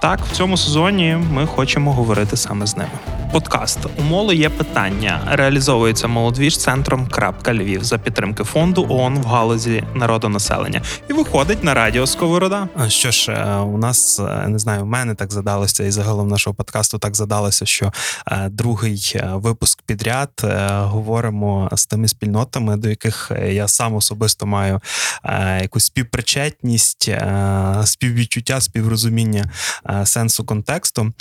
Так, в цьому сезоні ми хочемо говорити саме з ними. Подкаст «Умоли є питання реалізовується молодвіж центром Крапка Львів за підтримки фонду ООН в галузі народонаселення і виходить на радіо Сковорода. Що ж, е, у нас е, не знаю, у мене так задалося, і загалом нашого подкасту так задалося, що е, другий випуск підряд говоримо з тими спільнотами, до яких я сам особисто маю якусь співпричетність, співвідчуття, співрозуміння сенсу контексту.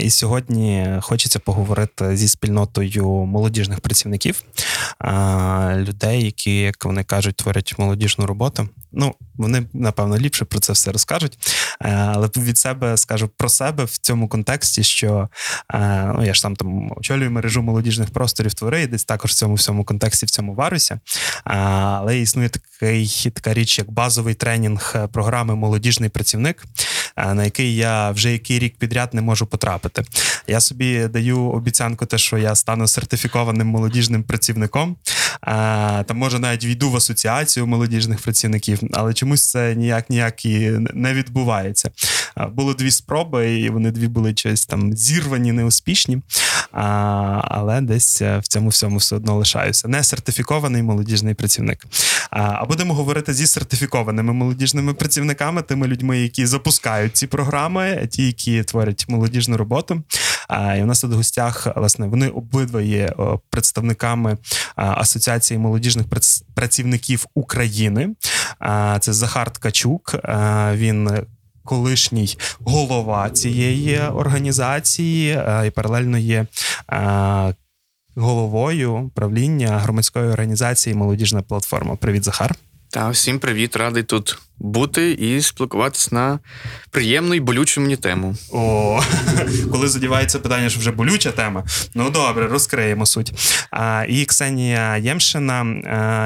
І сьогодні хочеться поговорити зі спільнотою молодіжних працівників, людей, які, як вони кажуть, творять молодіжну роботу. Ну, вони напевно ліпше про це все розкажуть. Але від себе скажу про себе в цьому контексті, що ну я ж сам там очолюю мережу молодіжних просторів твори, десь також в цьому всьому контексті в цьому варуся. Але існує такий така річ, як базовий тренінг програми Молодіжний працівник, на який я вже який рік підряд не можу потрапити. Я собі даю обіцянку, те, що я стану сертифікованим молодіжним працівником. Там може навіть війду в асоціацію молодіжних працівників, але чомусь це ніяк ніяк і не відбувається. Було дві спроби, і вони дві були щось там зірвані, неуспішні. Але десь в цьому всьому все одно лишаюся. Не сертифікований молодіжний працівник. А будемо говорити зі сертифікованими молодіжними працівниками, тими людьми, які запускають ці програми, ті, які творять молодіжну роботу. І у нас тут в гостях власне вони обидва є представниками асоціації молодіжних працівників України. Це Захар Ткачук. Він Колишній голова цієї організації і паралельно є головою правління громадської організації Молодіжна платформа. Привіт, Захар. Та всім привіт, радий тут бути і спілкуватися на приємну і болючу мені тему. О, коли задівається питання, що вже болюча тема. Ну добре, розкриємо суть. І Ксенія Ємшина,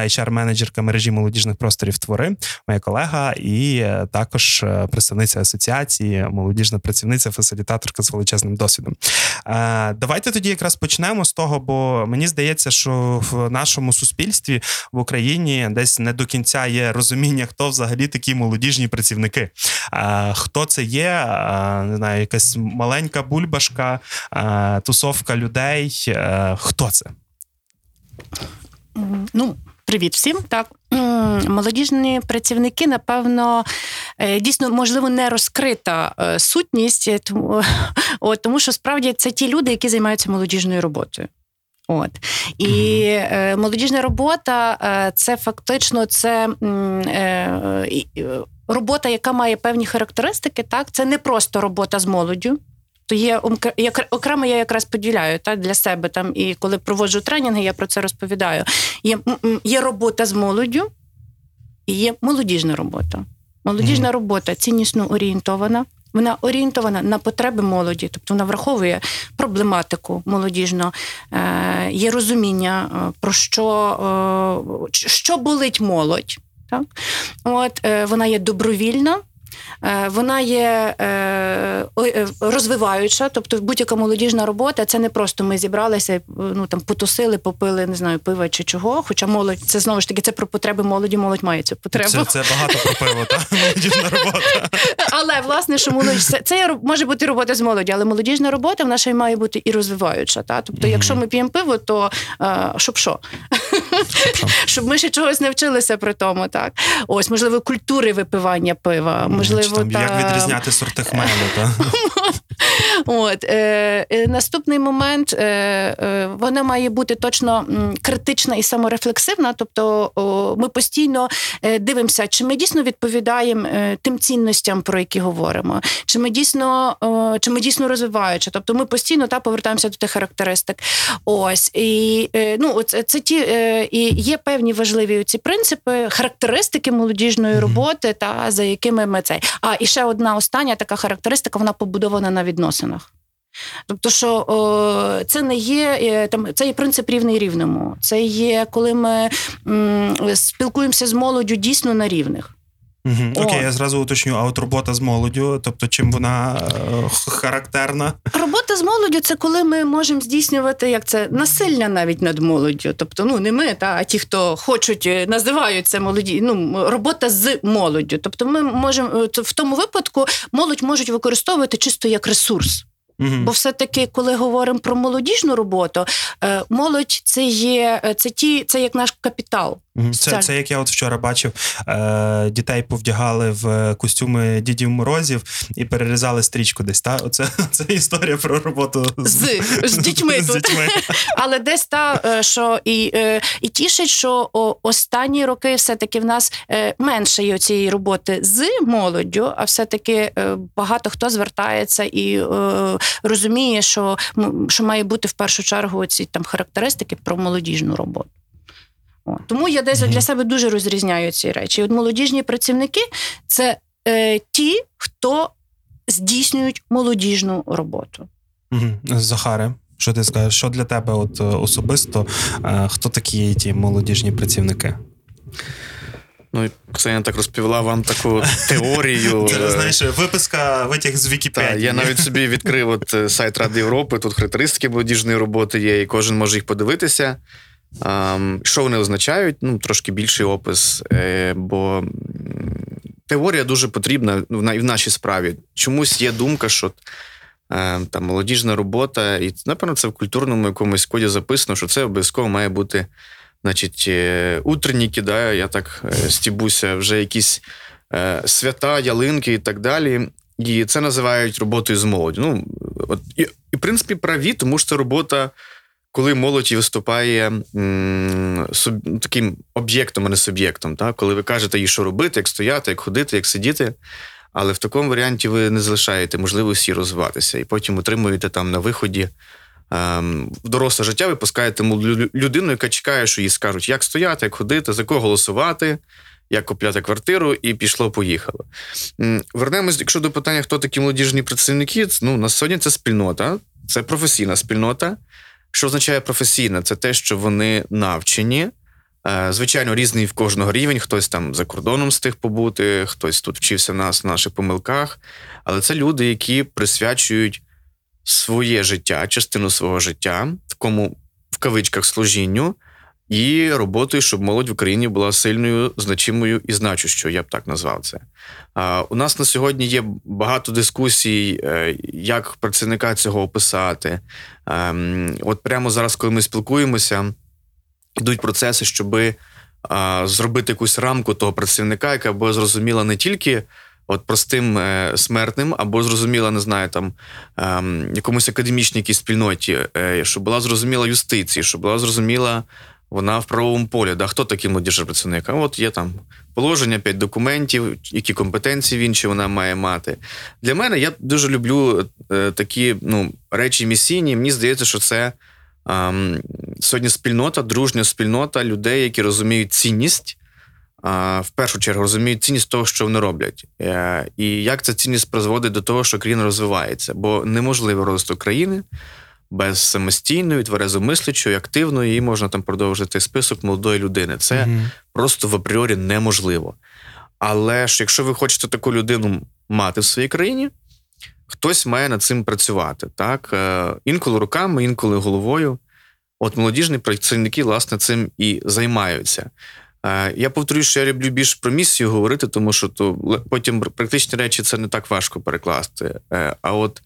HR-менеджерка мережі молодіжних просторів твори, моя колега, і е, також е, представниця асоціації, молодіжна працівниця, фасилітаторка з величезним досвідом. Давайте тоді якраз почнемо з того, бо мені здається, що в нашому суспільстві в Україні десь не до кінця є розуміння, хто взагалі такі молодіжні працівники. Хто це є? Не знаю, якась маленька бульбашка, тусовка людей. Хто це? Ну, привіт всім. Так. Молодіжні працівники, напевно, е, дійсно, можливо, не розкрита е, сутність, е, тому, от, тому що справді це ті люди, які займаються молодіжною роботою. От і е, молодіжна робота е, це фактично це е, робота, яка має певні характеристики. Так, це не просто робота з молоддю. То є окремо я якраз поділяю так, для себе там, і коли проводжу тренінги, я про це розповідаю. Є є робота з молоддю і є молодіжна робота. Молодіжна mm-hmm. робота ціннісно орієнтована. Вона орієнтована на потреби молоді, тобто вона враховує проблематику молодіжно, е, є розуміння, е, про що, е, що болить молодь. Так? От, Вона є добровільна. Е, вона є е, е, розвиваюча, тобто будь-яка молодіжна робота це не просто ми зібралися, ну там потусили, попили, не знаю, пива чи чого. Хоча молодь це знову ж таки це про потреби молоді, молодь має цю потребу. Це це багато про пиво, та молодіжна робота. Але власне, що молодь це, це може бути робота з молоді, але молодіжна робота в нашій має бути і розвиваюча. Та? Тобто, mm-hmm. якщо ми п'ємо пиво, то щоб що? Щоб ми ще чогось навчилися при тому, так ось можливо культури випивання пива можливо, там, та... як відрізняти сорти хмелю, так? От е, е, наступний момент е, е, вона має бути точно критична і саморефлексивна. Тобто, о, ми постійно е, дивимося, чи ми дійсно відповідаємо е, тим цінностям, про які говоримо, чи ми дійсно чи ми дійсно розвиваючи. Тобто, ми постійно та повертаємося до тих характеристик. Ось і ну, це, це ті і є певні важливі ці принципи, характеристики молодіжної роботи, та за якими ми цей. А і ще одна остання така характеристика, вона побудована на відносинах. Тобто, що о, це не є е, там, це є принцип рівний рівному. Це є коли ми м, спілкуємося з молоддю дійсно на рівних. Угу. Окей, я зразу уточню, а от робота з молоддю, тобто чим вона е, характерна? Робота з молоддю це коли ми можемо здійснювати як це насилля навіть над молоддю. Тобто, ну не ми, та а ті, хто хочуть, називають це молоді. Ну робота з молоддю. Тобто, ми можемо е, в тому випадку молодь можуть використовувати чисто як ресурс. Бо все-таки, коли говоримо про молодіжну роботу, е, молодь це є це ті, це як наш капітал. Це це як я от вчора бачив, е, дітей повдягали в костюми дідів морозів і перерізали стрічку десь. Та оце це історія про роботу з з, з дітьми. з дітьми. Але десь та е, що і е, і тішить, що останні роки все-таки в нас е, менше цієї роботи з молоддю, а все-таки багато хто звертається і розуміє, що що має бути в першу чергу ці там характеристики про молодіжну роботу. О, тому я десь mm-hmm. для себе дуже розрізняю ці речі. От молодіжні працівники це е, ті, хто здійснюють молодіжну роботу. Mm-hmm. Захаре, що ти скажеш? Що для тебе от е, особисто? Е, хто такі ті молодіжні працівники? Ну, Ксеня так розповіла вам таку теорію. Це, знаєш, виписка витяг з Вікіпедії. Так, Я навіть собі відкрив от е, сайт Ради Європи. Тут характеристики молодіжної роботи є, і кожен може їх подивитися. Що вони означають? Ну, трошки більший опис, е, бо теорія дуже потрібна і в нашій справі. Чомусь є думка, що е, там молодіжна робота, і напевно це в культурному якомусь коді записано, що це обов'язково має бути, значить, е, утренніки, да, я так стібуся, вже якісь свята, ялинки і так далі. І це називають роботою з молоддю. Ну, от, і, і, в принципі, праві, тому що це робота коли молодь виступає м, суб, таким об'єктом, а не суб'єктом. Так? Коли ви кажете їй, що робити, як стояти, як ходити, як сидіти. Але в такому варіанті ви не залишаєте можливості розвиватися. І потім отримуєте там на виході в доросле життя, ви пускаєте людину, яка чекає, що їй скажуть, як стояти, як ходити, за кого голосувати. Як купляти квартиру, і пішло-поїхало. Вернемось, якщо до питання, хто такі молодіжні працівники, ну на сьогодні це спільнота, це професійна спільнота, що означає професійне? Це те, що вони навчені. Е, звичайно, різний в кожного рівень. Хтось там за кордоном встиг побути, хтось тут вчився нас в наших помилках. Але це люди, які присвячують своє життя, частину свого життя, такому в кавичках служінню і роботою, щоб молодь в Україні була сильною, значимою і значущою, я б так назвав це. У нас на сьогодні є багато дискусій, е, як працівника цього описати. Ем, от прямо зараз, коли ми спілкуємося, йдуть процеси, щоб зробити якусь рамку того працівника, яка була зрозуміла не тільки. От простим е, смертним, або зрозуміла, не знаю, там е, якомусь академічній спільноті, е, щоб була зрозуміла юстиції, щоб була зрозуміла вона в правовому полі. Да, Хто такий молодіжний працівник? А от є там положення, п'ять документів, які компетенції він чи вона має мати. Для мене я дуже люблю е, такі ну, речі місійні. Мені здається, що це е, сьогодні спільнота, дружня спільнота людей, які розуміють цінність. В першу чергу розуміють цінність того, що вони роблять, е, і як ця цінність призводить до того, що країна розвивається, бо неможливо розвиток країни без самостійної, тверезомислячої, активної, і можна там продовжити список молодої людини. Це mm просто в апріорі неможливо. Але ж якщо ви хочете таку людину мати в своїй країні, хтось має над цим працювати. Так? Е, інколи руками, інколи головою. От молодіжні працівники, власне, цим і займаються. Е, я повторюю, що я люблю більш про місію говорити, тому що то потім практичні речі це не так важко перекласти. Е, а от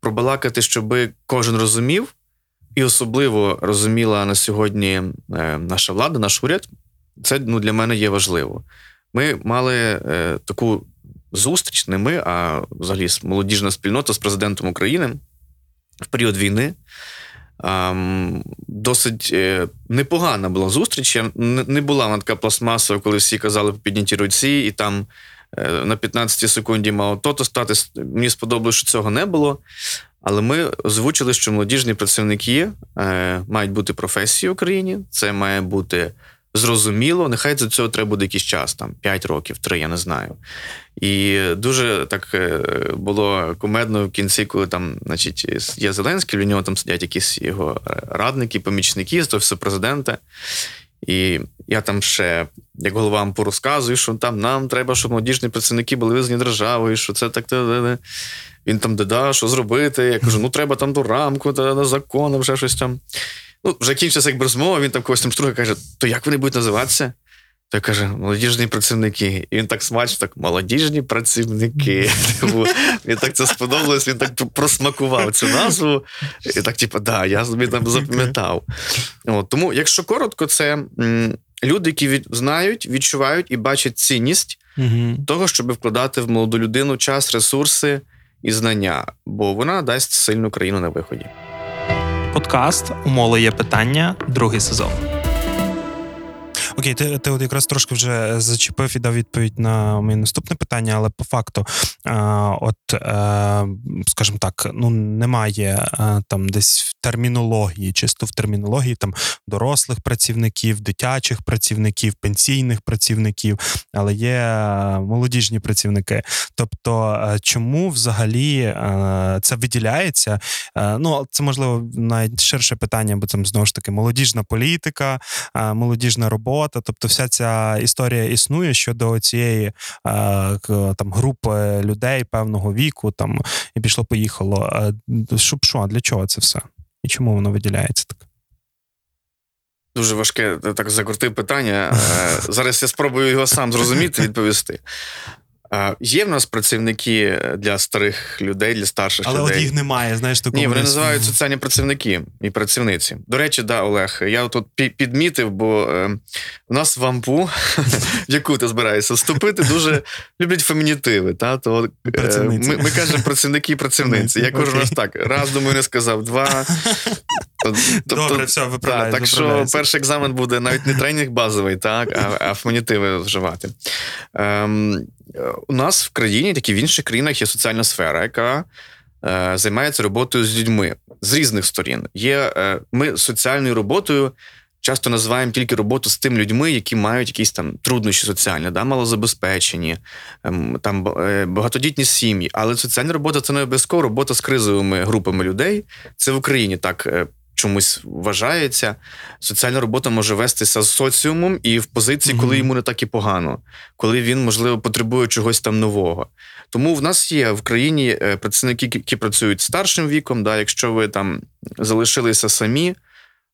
пробалакати, щоб кожен розумів, і особливо розуміла на сьогодні е, наша влада, наш уряд. Це ну, для мене є важливо. Ми мали таку зустріч, не ми, а взагалі молодіжна спільнота з президентом України в період війни. Досить е, непогана була зустріч. Не, була вона така пластмасова, коли всі казали по підняті руці, і там Е, на 15 секунді мало то-то стати. Мені сподобалося, що цього не було. Але ми озвучили, що молодіжні працівники е, мають бути професії в Україні. Це має бути зрозуміло, нехай до цього треба буде якийсь час, там 5 років, 3, я не знаю. І дуже так е, було кумедно в кінці, коли там, значить, є Зеленський, в нього там сидять якісь його радники, помічники з офісу президента. І я там ще, як голова АМПУ, розказую, що там нам треба, щоб молодіжні працівники були визнані державою, що це так. Він там да, що зробити. Я кажу, ну треба там ту рамку, та на законом, щось там. Ну, вже кінчився як розмова, він там когось там струга каже: то як вони будуть називатися? То я каже, молодіжні працівники. І він так смачно, так молодіжні працівники. Він так це сподобалось, він так просмакував цю назву. І так, типу, да, я собі там запам'ятав. От, Тому, якщо коротко, це м, люди, які від, знають, відчувають і бачать цінність того, щоб вкладати в молоду людину час, ресурси і знання, бо вона дасть сильну країну на виході. Подкаст Умоле є питання, другий сезон. Окей, ти ти от якраз трошки вже зачепив і дав відповідь на моє наступне питання, але по факту, а, от, е, скажімо так, ну немає е, там десь в термінології, чисто в термінології там дорослих працівників, дитячих працівників, пенсійних працівників, але є е, молодіжні працівники. Тобто, чому взагалі це виділяється? Ну, це можливо навіть ширше питання, бо там знову ж таки молодіжна політика, молодіжна робота робота. Тобто, вся ця історія існує щодо цієї там групи людей певного віку, там і пішло-поїхало. Щоб що, для чого це все? І чому воно виділяється так? Дуже важке так закрутив питання. Е, зараз я спробую його сам зрозуміти, і відповісти. Є в нас працівники для старих людей, для старших Але людей. Але от їх немає, знаєш, такого. Ні, вони називають соціальні працівники і працівниці. До речі, да, Олег, я тут підмітив, бо е, у нас в АМПУ, в яку ти збираєшся вступити, дуже люблять фемінітиви. Та? То, е, ми, ми кажемо працівники і працівниці. Я кажу раз так, раз, думаю, не сказав, два. Тобто, Добре, все, виправляю, Так що перший екзамен буде навіть не тренінг базовий, так, а, а фемінітиви вживати. Ем, у нас в країні, так і в інших країнах, є соціальна сфера, яка е, займається роботою з людьми з різних сторін. Є е, Ми соціальною роботою часто називаємо тільки роботу з тими людьми, які мають якісь там труднощі соціальні, да, малозабезпечені, е, там е, багатодітні сім'ї. Але соціальна робота це не обов'язково робота з кризовими групами людей. Це в Україні так. Е, чомусь вважається. Соціальна робота може вестися з соціумом і в позиції, коли йому не так і погано, коли він, можливо, потребує чогось там нового. Тому в нас є в країні е, працівники, які працюють старшим віком. Да, Якщо ви там залишилися самі,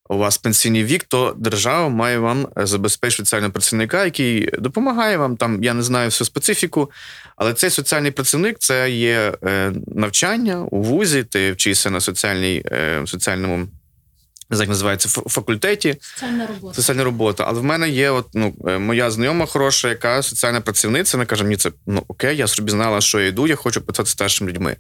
у вас пенсійний вік, то держава має вам забезпечити соціального працівника, який допомагає вам там. Я не знаю всю специфіку, але цей соціальний працівник це є е, навчання у вузі, ти вчишся на соціальній, е, соціальному як називається факультеті. Соціальна робота. Соціальна робота. Але в мене є от, ну, е, моя знайома хороша, яка соціальна працівниця, вона каже, мені це ну окей, я собі знала, що я йду, я хочу працювати старшим людьми.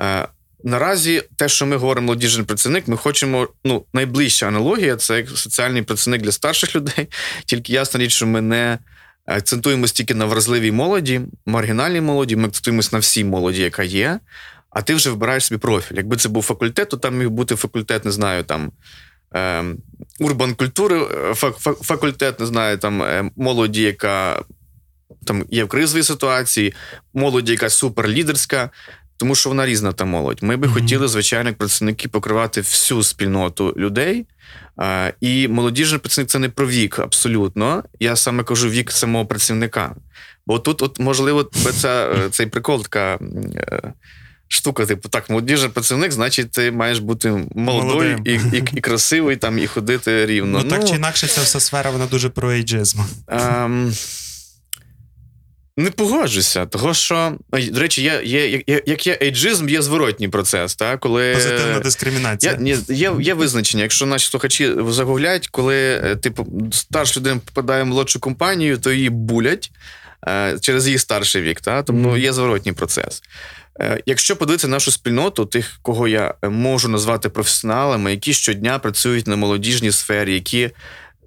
Е, Наразі те, що ми говоримо молодіжний працівник, ми хочемо. Ну, найближча аналогія це як соціальний працівник для старших людей. Тільки ясна річ, що ми не акцентуємось тільки на вразливій молоді, маргінальній молоді, ми акцентуємось на всій молоді, яка є а ти вже вибираєш собі профіль. Якби це був факультет, то там міг бути факультет, не знаю, там. Е, урбан культури, е, факультет, не знаю, там е, молоді, яка там є в кризовій ситуації, молоді, яка суперлідерська, тому що вона різна та молодь. Ми би mm-hmm. хотіли, звичайно, як працівники покривати всю спільноту людей. А, І молодіжний працівник це не про вік, абсолютно. Я саме кажу вік самого працівника. Бо тут, от, можливо, це, цей прикол така штука, типу, так, молодіжний працівник, значить, ти маєш бути молодий і, і і, красивий, там, і ходити рівно. Ну, ну так чи інакше, ця вся сфера, вона дуже про ейджизм. Ем, не погоджуся, того що, до речі, є, є, є, як є ейджизм, є зворотній процес. Та, коли... Позитивна дискримінація. Є, є є, визначення. Якщо наші слухачі загуглять, коли е, типу, старша людина попадає в молодшу компанію, то її булять е, через її старший вік. Та? Тому mm-hmm. є зворотній процес. Е, якщо подивитися нашу спільноту, тих, кого я е, можу назвати професіоналами, які щодня працюють на молодіжній сфері, які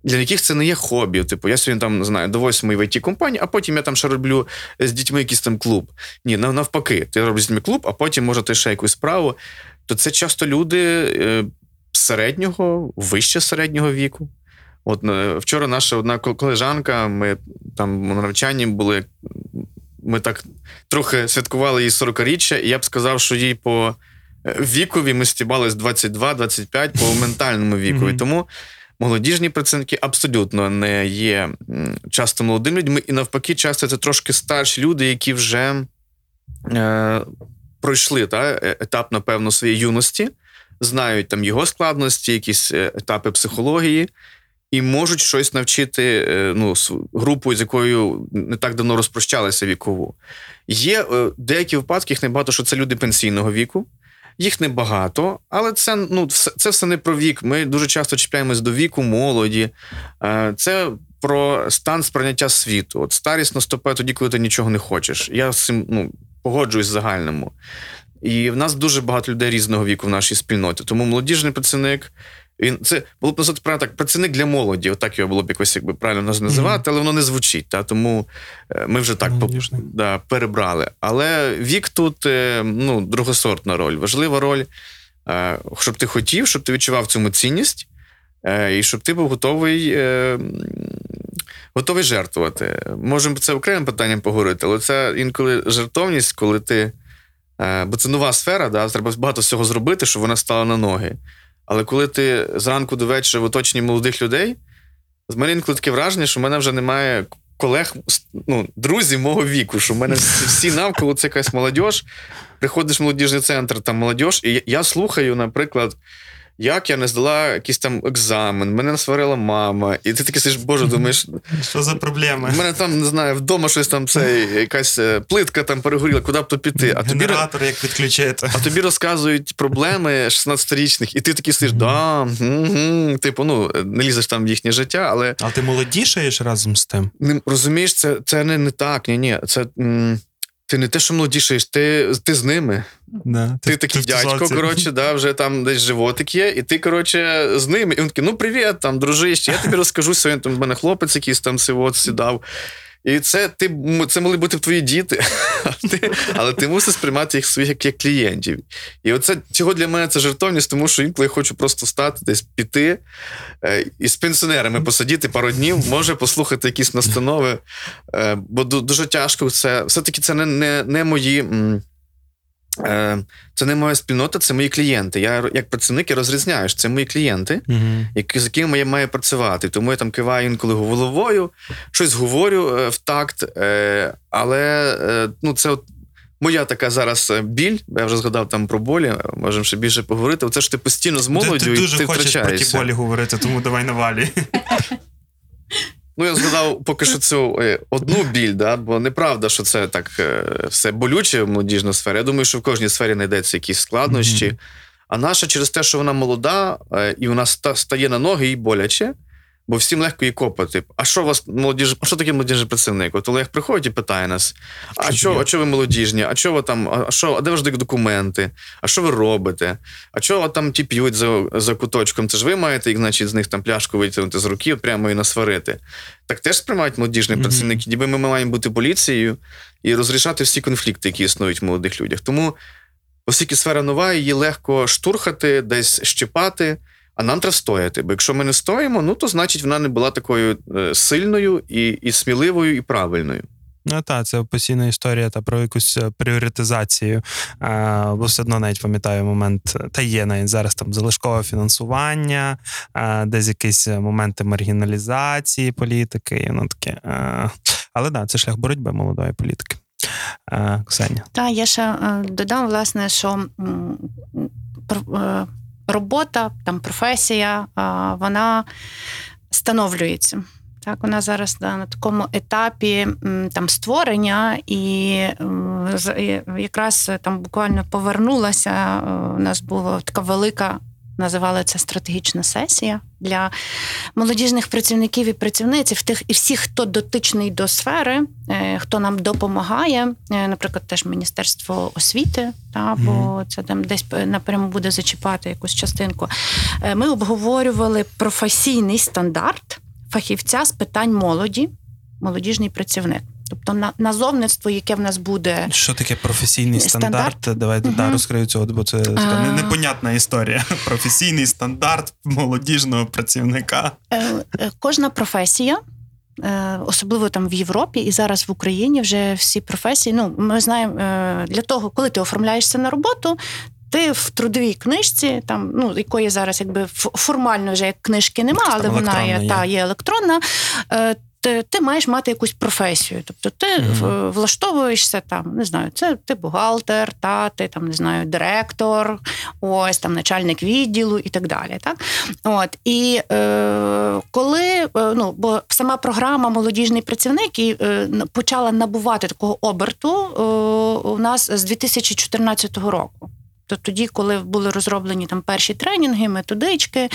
для яких це не є хобі. Типу, я сьогодні там не знаю, до восьмої в it компанії, а потім я там ще роблю з дітьми якийсь там клуб. Ні, навпаки, ти робиш з дітьми клуб, а потім може ти ще якусь справу. То це часто люди е, середнього, вище середнього віку. От вчора наша одна колежанка, ми там на навчанні були. Ми так трохи святкували її 40-річчя, і я б сказав, що їй по вікові ми стібались 22-25 по ментальному вікові. Тому молодіжні працівники абсолютно не є часто молодими людьми, і навпаки, часто це трошки старші люди, які вже е, пройшли та, е, етап, напевно, своєї юності, знають там його складності, якісь е, етапи психології. І можуть щось навчити е, ну, групу, з якою не так давно розпрощалися вікову. Є деякі випадки, їх небагато, що це люди пенсійного віку, їх небагато, але це ну, це все не про вік. Ми дуже часто чіпляємось до віку, молоді. Е, це про стан сприйняття світу. От старість наступає тоді, коли ти нічого не хочеш. Я з цим ну, погоджуюсь в загальному. І в нас дуже багато людей різного віку в нашій спільноті. Тому молодіжний працівник він це було б назвати правильно так, працівник для молоді. Отак його було б якось якби правильно називати, mm-hmm. але воно не звучить. Та тому е, ми вже так mm-hmm. да, перебрали. Але вік тут е, ну, другосортна роль. Важлива роль, е, щоб ти хотів, щоб ти відчував цьому цінність, і щоб ти був готовий. Готовий жертвувати. Можемо це окремим питанням поговорити, але це інколи жертовність, коли ти. Бо це нова сфера, да, треба багато всього зробити, щоб вона стала на ноги. Але коли ти зранку до вечора в оточенні молодих людей, з мене інколи таке враження, що в мене вже немає колег, ну, друзів мого віку, що в мене всі навколо це якась молодь. Приходиш в молодіжний центр, там молодь, і я слухаю, наприклад як я не здала якийсь там екзамен, мене насварила мама, і ти такий сидиш, боже, думаєш, що за проблеми? У мене там не знаю, вдома щось там це якась е, плитка там перегоріла, куди б то піти. А тобі Генератор, як відключити. А тобі розказують проблеми 16-річних, і ти такий сидиш, да, угу, типу, ну не лізеш там в їхнє життя, але. А ти молодішаєш разом з тим? Не, Розумієш, це це не не так. Ні, ні. Це. М- ти не те, що молодішаєш, ти ти з ними. Да, Ти, ти такий ти дядько, коротше, да, вже там десь животик є, і ти, коротше, з ними. І він такий, ну привіт, там, дружище, я тобі розкажу сьогодні. Там в мене хлопець якийсь там сивот сідав. І це ти це могли бути твої діти, але ти мусиш сприймати їх своїх як, як клієнтів. І оце цього для мене це жертовність, тому що інколи я хочу просто стати, десь піти е, і з пенсіонерами посидіти пару днів, може послухати якісь настанови. Е, бо дуже тяжко це все-таки це не, не, не мої. Е, це не моя спільнота, це мої клієнти. Я як працівник я розрізняю, що це мої клієнти, uh-huh. які, з якими я маю працювати. Тому я там киваю інколи головою, щось говорю е, в такт, е, але ну, це от моя така зараз біль. Я вже згадав там про болі, можемо ще більше поговорити. Оце ж ти постійно з молоддю. Ти, ти дуже ти хочеш про ті болі говорити, тому давай навалі. Ну, я згадав поки що цю е, одну біль, да, бо неправда, що це так е, все болюче в молодіжній сфері. Я думаю, що в кожній сфері знайдеться якісь складнощі. Mm-hmm. А наша через те, що вона молода, е, і вона стає на ноги їй боляче бо всім легко її копати. А що у вас молодіж? А що таке молодіжний працівник? От Олег приходить і питає нас: а що, а що ви молодіжні? А що ви там? А що, а де ваш документи? А що ви робите? А що там ті п'ють за за куточком? Це ж ви маєте, значить, з них там пляшку витягнути з руки, прямо і насварити. Так теж сприймають молодіжні mm-hmm. працівники, ніби ми маємо бути поліцією і розрішати всі конфлікти, які існують в молодих людях. Тому, оскільки сфера нова, її легко штурхати, десь щипати. А нам треба стояти. Бо якщо ми не стоїмо, ну то значить вона не була такою е, сильною і і сміливою, і правильною. Ну так, це постійна історія та про якусь е, пріоритизацію. А, Бо все одно навіть пам'ятаю момент, та є навіть зараз там залишкове фінансування, а, десь якісь моменти маргіналізації політики, і воно таке. А, але да, це шлях боротьби молодої політики. Ксеня. Так, я ще е, додам, власне, що робота, там професія, вона становлюється. Так, вона зараз да, на такому етапі там створення, і якраз там буквально повернулася. У нас була така велика називали це стратегічна сесія для молодіжних працівників і працівниць, тих і всіх, хто дотичний до сфери, е, хто нам допомагає, е, наприклад, теж Міністерство освіти, та бо це там десь напряму буде зачіпати якусь частинку. Е, ми обговорювали професійний стандарт фахівця з питань молоді, молодіжний працівник. Тобто на назовництво, яке в нас буде. Що таке професійний стандарт? стандарт? Давайте угу. да, розкрию цього, бо це така а... непонятна історія. Професійний стандарт молодіжного працівника. Е, е, кожна професія. Е, особливо там в Європі і зараз в Україні вже всі професії. Ну, ми знаємо для того, коли ти оформляєшся на роботу, ти в трудовій книжці, там ну якої зараз якби формально вже як книжки немає, але вона є, є та є електронна ти ти маєш мати якусь професію. Тобто ти mm-hmm. влаштовуєшся там, не знаю, це ти бухгалтер, та ти там не знаю, директор, ось там начальник відділу і так далі. Так? От І е, коли е, ну, бо сама програма Молодіжний працівник і е, почала набувати такого оберту е, у нас з 2014 року. То тоді, коли були розроблені там перші тренінги, методички,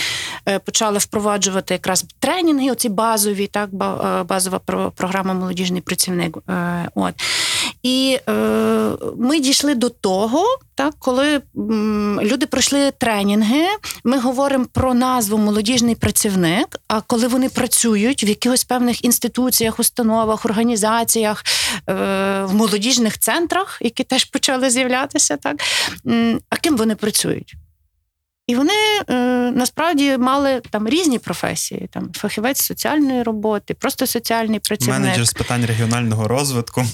е, почали впроваджувати якраз тренінги, оці базові, так, е, базова програма Молодіжний працівник. Е, от. І е, ми дійшли до того, так, коли м, люди пройшли тренінги, ми говоримо про назву молодіжний працівник. А коли вони працюють в якихось певних інституціях, установах, організаціях, е, в молодіжних центрах, які теж почали з'являтися, так а ким вони працюють? І вони е, насправді мали там різні професії: там фахівець соціальної роботи, просто соціальний працівник. Менеджер з питань регіонального розвитку.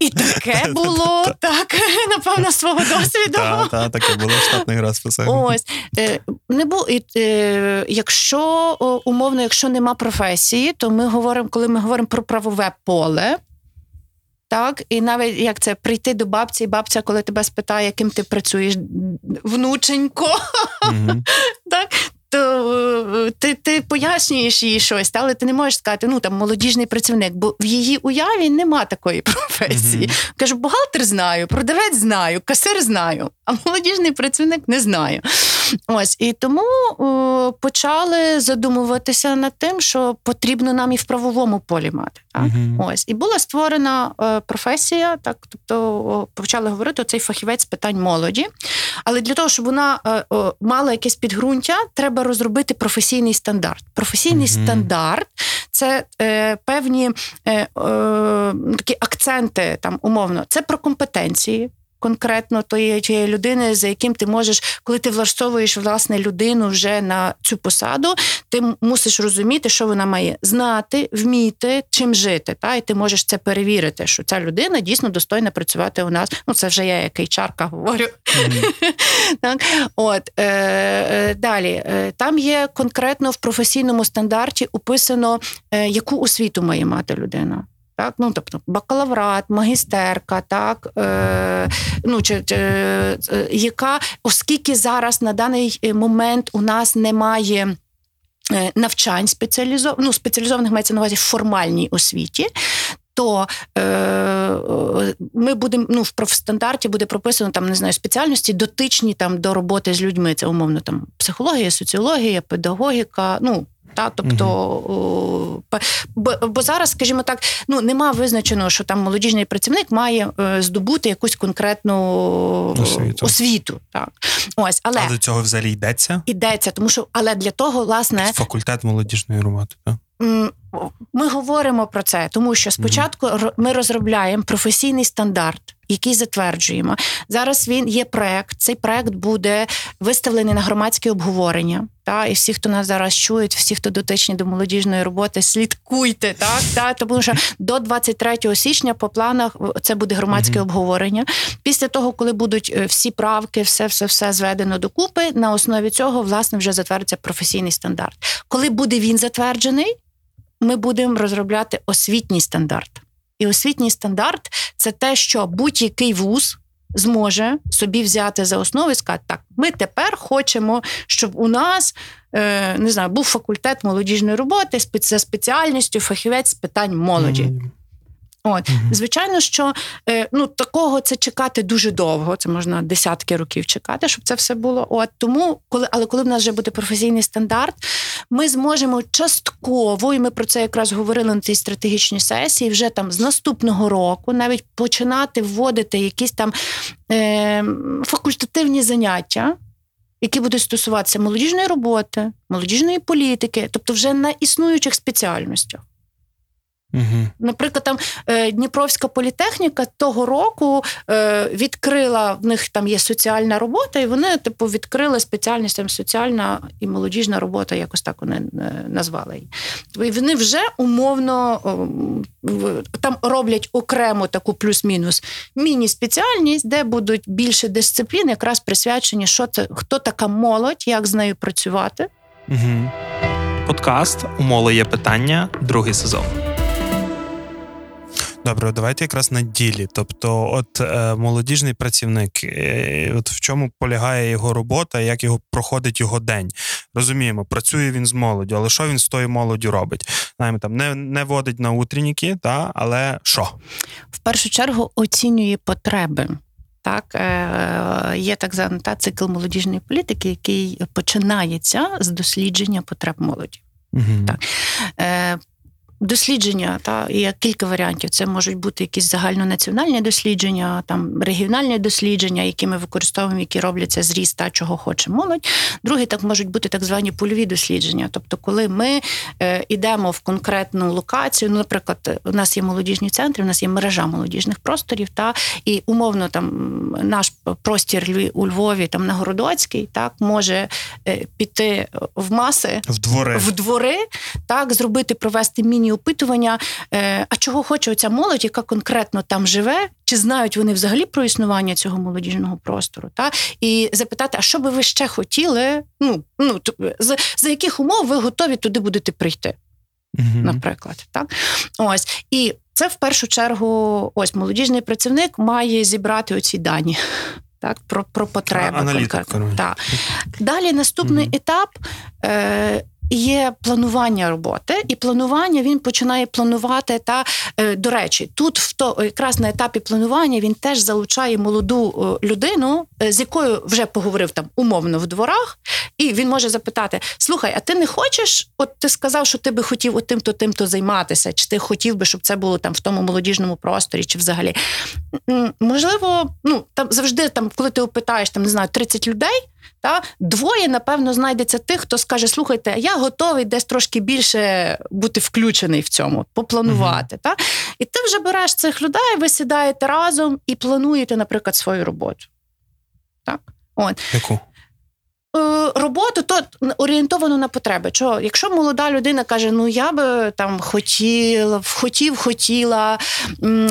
І таке було так, напевно, свого досвіду. Так, так, таке було штатний раз Ось е, не було. Е, якщо умовно, якщо нема професії, то ми говоримо, коли ми говоримо про правове поле. Так, і навіть як це прийти до бабці, і бабця, коли тебе спитає, яким ти працюєш, внученько, mm-hmm. так, то е, ти ти пояснюєш їй щось, але ти не можеш сказати, ну там молодіжний працівник, бо в її уяві нема такої професії. Mm-hmm. Кажу, бухгалтер знаю, продавець знаю, касир знаю, а молодіжний працівник не знаю. Ось і тому о, почали задумуватися над тим, що потрібно нам і в правовому полі мати. Так? Mm-hmm. Ось і була створена е, професія, так тобто о, почали говорити цей фахівець питань молоді. Але для того, щоб вона е, о, мала якесь підґрунтя, треба розробити професійний стандарт. Професійний mm-hmm. стандарт це е, певні е, е, такі акценти, там умовно, це про компетенції конкретно тої, тієї людини, за яким ти можеш, коли ти влаштовуєш власне людину вже на цю посаду, ти мусиш розуміти, що вона має знати, вміти, чим жити. Та і ти можеш це перевірити, що ця людина дійсно достойна працювати у нас. Ну це вже я як HR говорю. Так, от е, е, далі е, там є конкретно в професійному стандарті описано, е, яку освіту має мати людина. Так, ну тобто бакалаврат, магістерка, так е, ну чи, чи е, яка, оскільки зараз на даний момент у нас немає. Е, навчань спеціалізованих, ну, спеціалізованих мається на увазі в формальній освіті, то е, ми будемо ну, в профстандарті буде прописано там не знаю спеціальності, дотичні там до роботи з людьми. Це умовно там психологія, соціологія, педагогіка. ну, та тобто, угу. бо, бо зараз, скажімо так, ну нема визначеного, що там молодіжний працівник має е, здобути якусь конкретну освіту. освіту так. Ось, але а до цього взагалі йдеться? Йдеться, тому що але для того, власне, факультет молодіжної громади, так? Ми говоримо про це, тому що спочатку ми розробляємо професійний стандарт, який затверджуємо. Зараз він є проект. Цей проект буде виставлений на громадське обговорення. Та і всі, хто нас зараз чують, всі, хто дотичні до молодіжної роботи, слідкуйте так. Та тому що до 23 січня по планах це буде громадське mm-hmm. обговорення. Після того, коли будуть е, всі правки, все все все зведено докупи. На основі цього власне вже затвердиться професійний стандарт. Коли буде він затверджений ми будемо розробляти освітній стандарт. І освітній стандарт це те, що будь-який вуз зможе собі взяти за основу і сказати, так, ми тепер хочемо, щоб у нас е, не знаю, був факультет молодіжної роботи за спеціальністю фахівець з питань молоді. От, звичайно, що е, ну такого це чекати дуже довго. Це можна десятки років чекати, щоб це все було. От тому, коли але коли в нас вже буде професійний стандарт, ми зможемо частково, і ми про це якраз говорили на цій стратегічній сесії, вже там з наступного року навіть починати вводити якісь там е, факультативні заняття. Які будуть стосуватися молодіжної роботи, молодіжної політики, тобто вже на існуючих спеціальностях. Угу. Наприклад, там е, Дніпровська політехніка того року е, відкрила в них там є соціальна робота, і вони, типу, відкрили спеціальність там соціальна і молодіжна робота, якось так вони е, назвали її. І вони вже умовно там роблять окремо таку плюс-мінус міні-спеціальність, де будуть більше дисциплін, якраз присвячені, що це хто така молодь, як з нею працювати. Угу. Подкаст Умоли є питання, другий сезон. Добре, давайте якраз на ділі. Тобто, от е, молодіжний працівник, е, от в чому полягає його робота, як його проходить його день. Розуміємо, працює він з молоддю, але що він з тою молоддю робить? Знаємо, там не не водить на утренніки, та але що? В першу чергу оцінює потреби. Так, е, є так званий та цикл молодіжної політики, який починається з дослідження потреб молоді. Угу. Так. Дослідження, та є кілька варіантів. Це можуть бути якісь загальнонаціональні дослідження, там регіональні дослідження, які ми використовуємо, які робляться зріст та чого хоче молодь. Другі так можуть бути так звані польові дослідження. Тобто, коли ми е, йдемо в конкретну локацію, ну, наприклад, у нас є молодіжні центри, у нас є мережа молодіжних просторів, та і умовно там наш простір у Львові, там на Городоцький, так може е, піти в маси в двори, в двори, так зробити, провести міні певні опитування, е, а чого хоче оця молодь, яка конкретно там живе, чи знають вони взагалі про існування цього молодіжного простору, та і запитати, а що би ви ще хотіли? Ну ну за, за яких умов ви готові туди будете прийти? mm Наприклад, так ось і це в першу чергу, ось молодіжний працівник має зібрати оці дані. Так, про про потреби. Так. Далі наступний mm етап е, Є планування роботи, і планування він починає планувати. Та е, до речі, тут в то якраз на етапі планування він теж залучає молоду людину, е, з якою вже поговорив там умовно в дворах, і він може запитати: Слухай, а ти не хочеш? От ти сказав, що ти би хотів отим-то тим-то займатися, чи ти хотів би, щоб це було там в тому молодіжному просторі, чи взагалі можливо, ну там завжди там, коли ти опитаєш там, не знаю, 30 людей. Та двоє, напевно, знайдеться тих, хто скаже: слухайте, я готовий десь трошки більше бути включений в цьому, попланувати. uh Та? І ти вже береш цих людей, ви сідаєте разом і плануєте, наприклад, свою роботу. Так? От. Яку? Е, роботу то орієнтовано на потреби. Чого? Якщо молода людина каже, ну я би там хотіла, хотів, хотіла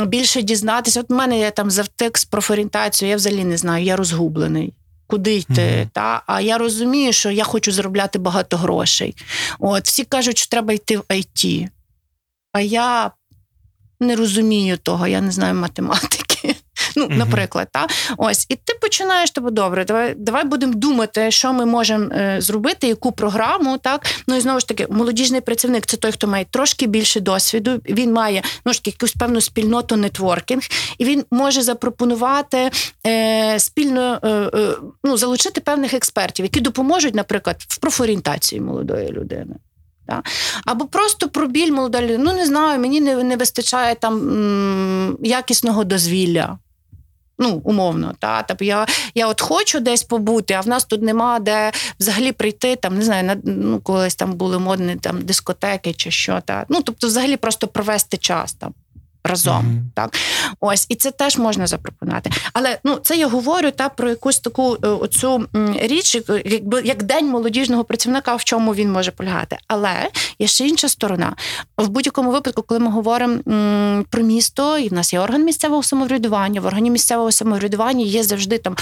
більше дізнатися. От в мене є там завтик з профорієнтацією, я взагалі не знаю, я розгублений куди йти. Mm-hmm. Та? А я розумію, що я хочу заробляти багато грошей. От Всі кажуть, що треба йти в IT. А я не розумію того, я не знаю математики. Ну, наприклад, та ось, і ти починаєш тобі добре. Давай давай будемо думати, що ми можемо е, зробити, яку програму. Так ну і знову ж таки, молодіжний працівник це той, хто має трошки більше досвіду. Він має ну ж таки якусь певну спільноту нетворкінг, і він може запропонувати е, спільно е, е, ну, залучити певних експертів, які допоможуть, наприклад, в профорієнтації молодої людини. Да? Або просто про біль молода людина. Ну не знаю, мені не не вистачає там м- якісного дозвілля. Ну, умовно, та тобто я я от хочу десь побути, а в нас тут нема де взагалі прийти. Там не знаю, на ну колись там були модні там дискотеки чи що. Та ну тобто, взагалі просто провести час там разом. Mm-hmm. Так, ось і це теж можна запропонувати. Але ну це я говорю та про якусь таку е, оцю річ, якби як день молодіжного працівника, в чому він може полягати. Але є ще інша сторона. В будь-якому випадку, коли ми говоримо м, про місто, і в нас є орган місцевого самоврядування, в органі місцевого самоврядування є завжди там.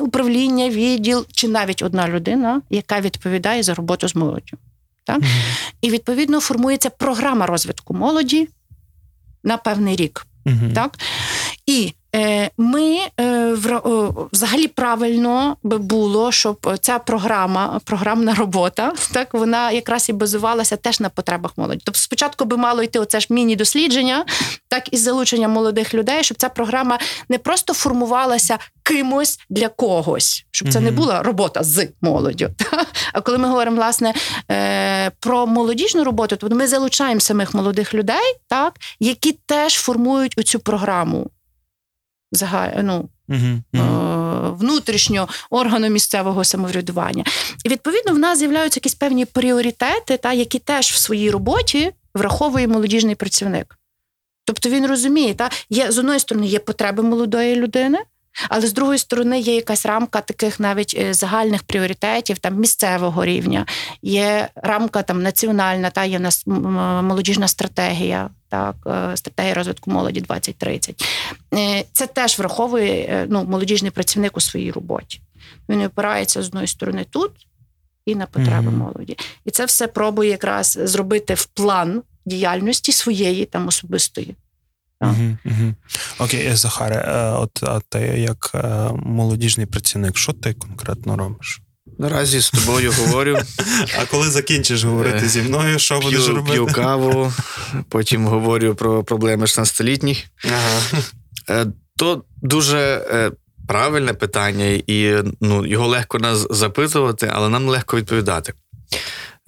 Управління, відділ чи навіть одна людина, яка відповідає за роботу з молоддю. Так? Mm-hmm. І відповідно формується програма розвитку молоді на певний рік. Угу. Так? І е, ми е, взагалі правильно би було, щоб ця програма, програмна робота, так вона якраз і базувалася теж на потребах молоді. Тобто, спочатку би мало йти оце ж міні-дослідження, так і залучення молодих людей, щоб ця програма не просто формувалася кимось для когось, щоб це mm-hmm. не була робота з молоддю. А коли ми говоримо власне е, про молодіжну роботу, то ми залучаємо самих молодих людей, так, які теж формують оцю програму ну, uh-huh. внутрішньо органу місцевого самоврядування. І відповідно в нас з'являються якісь певні пріоритети, та які теж в своїй роботі враховує молодіжний працівник. Тобто він розуміє, та є з одної сторони є потреби молодої людини. Але з другої сторони є якась рамка таких навіть е, загальних пріоритетів, там місцевого рівня, є рамка там національна, та є в нас молодіжна стратегія, так, е, стратегія розвитку молоді 2030. Е, це теж враховує ну, молодіжний працівник у своїй роботі. Він опирається з одної сторони тут і на потреби mm-hmm. молоді. І це все пробує якраз зробити в план діяльності своєї там особистої. Угу, угу. Окей, Захаре, е, от а ти як е, молодіжний працівник, що ти конкретно робиш? Наразі з тобою говорю. А коли закінчиш говорити зі мною, що будеш робити? П'ю каву, потім говорю про проблеми 16-літніх. Ага. Е, то дуже правильне питання, і ну, його легко нас запитувати, але нам легко відповідати.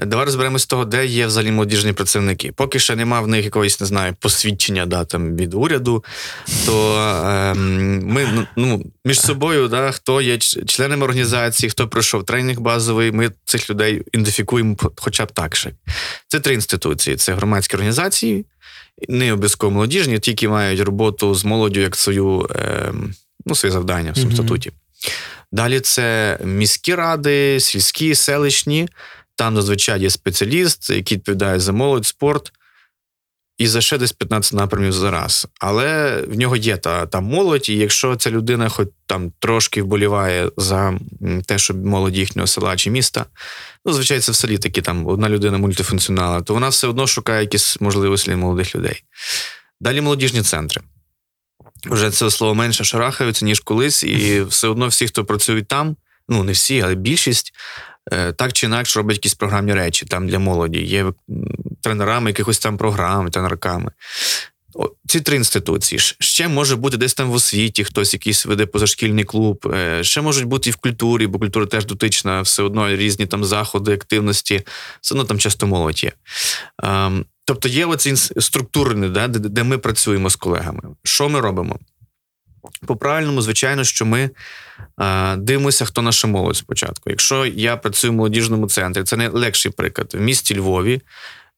Давай розберемось з того, де є взагалі молодіжні працівники. Поки ще нема в них якогось, не знаю, посвідчення да, там, від уряду, то е, ми ну, ну, між собою, да, хто є членами організації, хто пройшов тренінг базовий, ми цих людей ідентифікуємо хоча б так. ще. Це три інституції: це громадські організації, не обов'язково молодіжні, тільки мають роботу з молоддю як свою, е, ну, своє завдання в mm-hmm. статуті. Далі це міські ради, сільські, селищні. Там зазвичай є спеціаліст, який відповідає за молодь, спорт. І за ще десь 15 напрямів зараз. Але в нього є та та молодь, і якщо ця людина хоч там трошки вболіває за те, щоб молодь їхнього села чи міста, ну, звичайно, це в селі такі там одна людина мультифункціонала, то вона все одно шукає якісь можливості для молодих людей. Далі молодіжні центри. Вже це слово менше шарахаються, ніж колись, і все одно всі, хто працюють там, ну не всі, але більшість так чи інакше робить якісь програмні речі там для молоді, є тренерами якихось там програм, тренерками. Ці три інституції ще може бути десь там в освіті, хтось якийсь веде позашкільний клуб, е, ще можуть бути і в культурі, бо культура теж дотична, все одно різні там заходи, активності, все одно там часто молодь є. Ем, тобто є оці структурні, да, де ми працюємо з колегами. Що ми робимо? По правильному, звичайно, що ми е, дивимося, хто наша молодь спочатку. Якщо я працюю в молодіжному центрі, це найлегший приклад. В місті Львові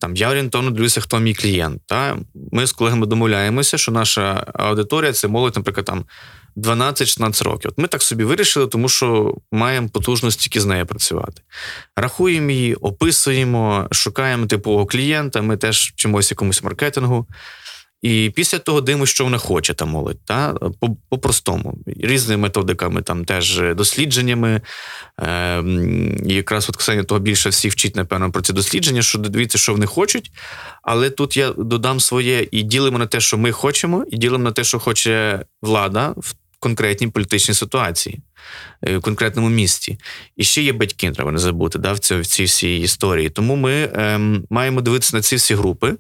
там я орієнтовно дивлюся, хто мій клієнт. Та? Ми з колегами домовляємося, що наша аудиторія це молодь, наприклад, там 12-16 років. От Ми так собі вирішили, тому що маємо потужність тільки з нею працювати. Рахуємо її, описуємо, шукаємо типового клієнта, ми теж вчимося якомусь маркетингу. І після того дивимося, що вона хоче та молодь. Та? По-простому. Різними методиками, там теж дослідженнями. Е, І якраз от Ксенія того більше всіх вчить, напевно, про ці дослідження, що дивіться, що вони хочуть. Але тут я додам своє і ділимо на те, що ми хочемо, і ділимо на те, що хоче влада в конкретній політичній ситуації, е, в конкретному місті. І ще є батьки, треба не забути да, в цій всій історії. Тому ми е, маємо дивитися на ці всі групи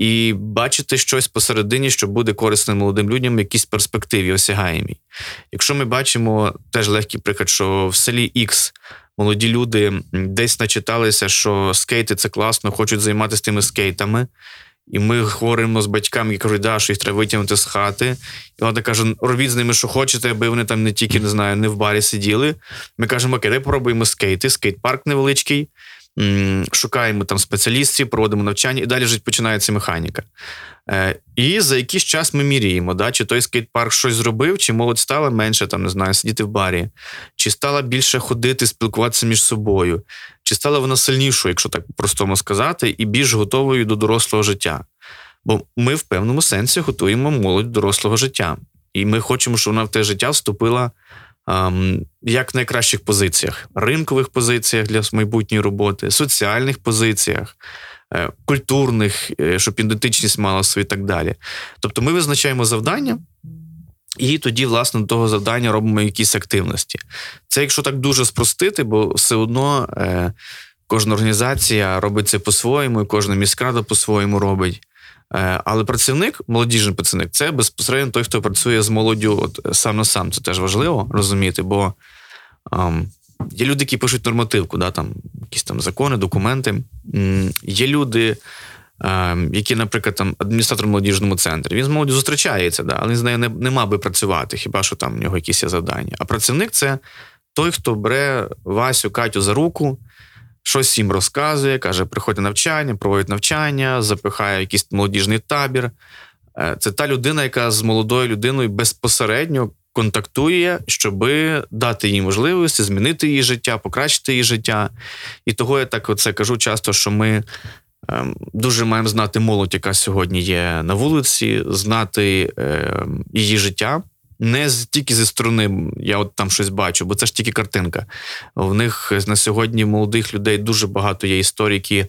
і бачити щось посередині, що буде корисним молодим людям, в якійсь перспективі осягаємій. Якщо ми бачимо теж легкий приклад, що в селі X молоді люди десь начиталися, що скейти це класно, хочуть займатися тими скейтами. І ми говоримо з батьками, які кажуть, да, що їх треба витягнути з хати. І вона каже: робіть з ними, що хочете, аби вони там не тільки не знаю, не в барі сиділи. Ми кажемо, окей, давай попробуємо скейти, скейт-парк невеличкий шукаємо там спеціалістів, проводимо навчання, і далі вже починається механіка. Е, і за якийсь час ми міряємо, да, чи той скейт-парк щось зробив, чи молодь стала менше там, не знаю, сидіти в барі, чи стала більше ходити, спілкуватися між собою, чи стала вона сильнішою, якщо так простому сказати, і більш готовою до дорослого життя. Бо ми в певному сенсі готуємо молодь до дорослого життя. І ми хочемо, щоб вона в те життя вступила як в найкращих позиціях, ринкових позиціях для майбутньої роботи, соціальних позиціях, е, культурних, е, щоб ідентичність мала свою і так далі. Тобто ми визначаємо завдання. І тоді, власне, до того завдання робимо якісь активності. Це якщо так дуже спростити, бо все одно е, кожна організація робить це по-своєму, і кожна міськрада по-своєму робить. Е, але працівник, молодіжний працівник, це безпосередньо той, хто працює з молоддю от сам на сам. Це теж важливо розуміти, бо ем, є люди, які пишуть нормативку, да, там, якісь там закони, документи. Є люди, ем, які, наприклад, там адміністратор молодіжному центрі. Він з молоддю зустрічається, да, але з нею не, не мав би працювати, хіба що там в нього якісь є завдання. А працівник це той, хто бере Васю, Катю за руку. Щось їм розказує, каже, приходить на навчання, проводить навчання, запихає якийсь молодіжний табір. Е, це та людина, яка з молодою людиною безпосередньо контактує, щоб дати їй можливості змінити її життя, покращити її життя. І того я так оце кажу часто, що ми. Ем, дуже маємо знати молодь, яка сьогодні є на вулиці, знати е, її життя. Не тільки зі сторони, я от там щось бачу, бо це ж тільки картинка. В них на сьогодні молодих людей дуже багато є історій, які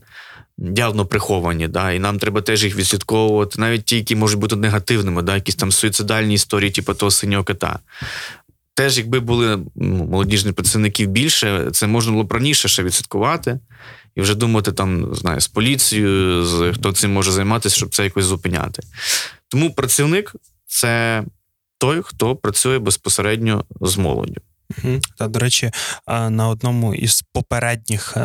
явно приховані. Да, І нам треба теж їх відслідковувати, навіть ті, які можуть бути негативними, да, якісь там суїцидальні історії, типу того синього кота. Теж, якби були молодіжні працівників більше, це можна було б раніше ще відслідкувати і вже думати там, знаю, з поліцією, з хто цим може займатися, щоб це якось зупиняти. Тому працівник це той, хто працює безпосередньо з молоддю. Та, до речі, на одному із попередніх е,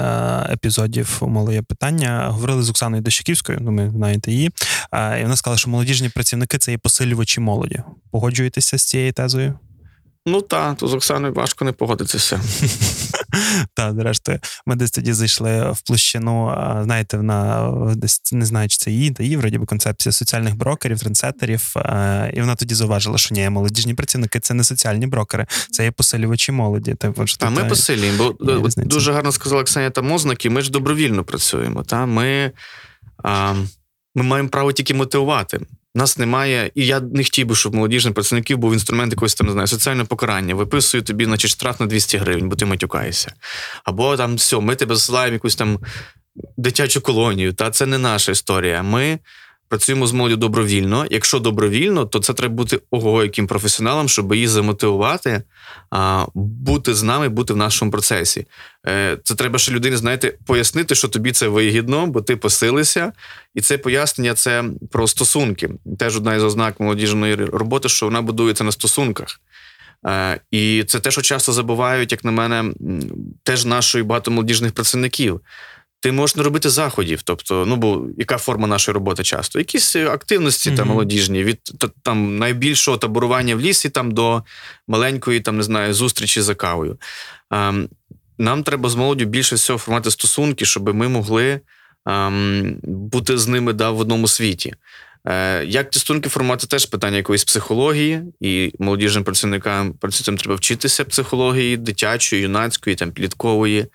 епізодів «Малоє питання говорили з Оксаною Дощаківською, ну ми знаєте її, і вона сказала, що молодіжні працівники це є посилювачі молоді. Погоджуєтеся з цією тезою? Ну так, то з Оксаною важко не погодитися. Так, зрештою, ми десь тоді зайшли в площину, знаєте, вона десь не знаю, чи це її, та її, вроді би, концепція соціальних брокерів, трендсеттерів. І вона тоді зауважила, що ні, молодіжні працівники це не соціальні брокери, це є посилювачі молоді. Так, а ми посилюємо, бо дуже гарно сказала Оксаня там ознаки, ми ж добровільно працюємо. Та? Ми, а, Ми маємо право тільки мотивувати нас немає, і я не хотів би, щоб молодіжних працівників був інструмент якогось там не знаю, соціальне покарання. Виписую тобі, значить, штраф на 200 гривень, бо ти матюкаєшся. Або там все, ми тебе засилаємо якусь там дитячу колонію. Та це не наша історія. Ми працюємо з молоддю добровільно. Якщо добровільно, то це треба бути ого, яким професіоналом, щоб її замотивувати, а, бути з нами, бути в нашому процесі. Е, це треба ще людині, знаєте, пояснити, що тобі це вигідно, бо ти посилися. І це пояснення це про стосунки. Теж одна із ознак молодіжної роботи, що вона будується на стосунках. Е, і це те, що часто забувають, як на мене, теж нашої багато молодіжних працівників. Ти можеш не робити заходів, тобто, ну бо яка форма нашої роботи часто? Якісь активності mm-hmm. там молодіжні, від там найбільшого таборування в лісі там до маленької, там не знаю, зустрічі за кавою. Ем, нам треба з молоддю більше всього формати стосунки, щоб ми могли ем, бути з ними да, в одному світі. Е, як ті стосунки формувати теж питання якоїсь психології, і молодіжним працівникам цим треба вчитися психології, дитячої, юнацької, там підліткової.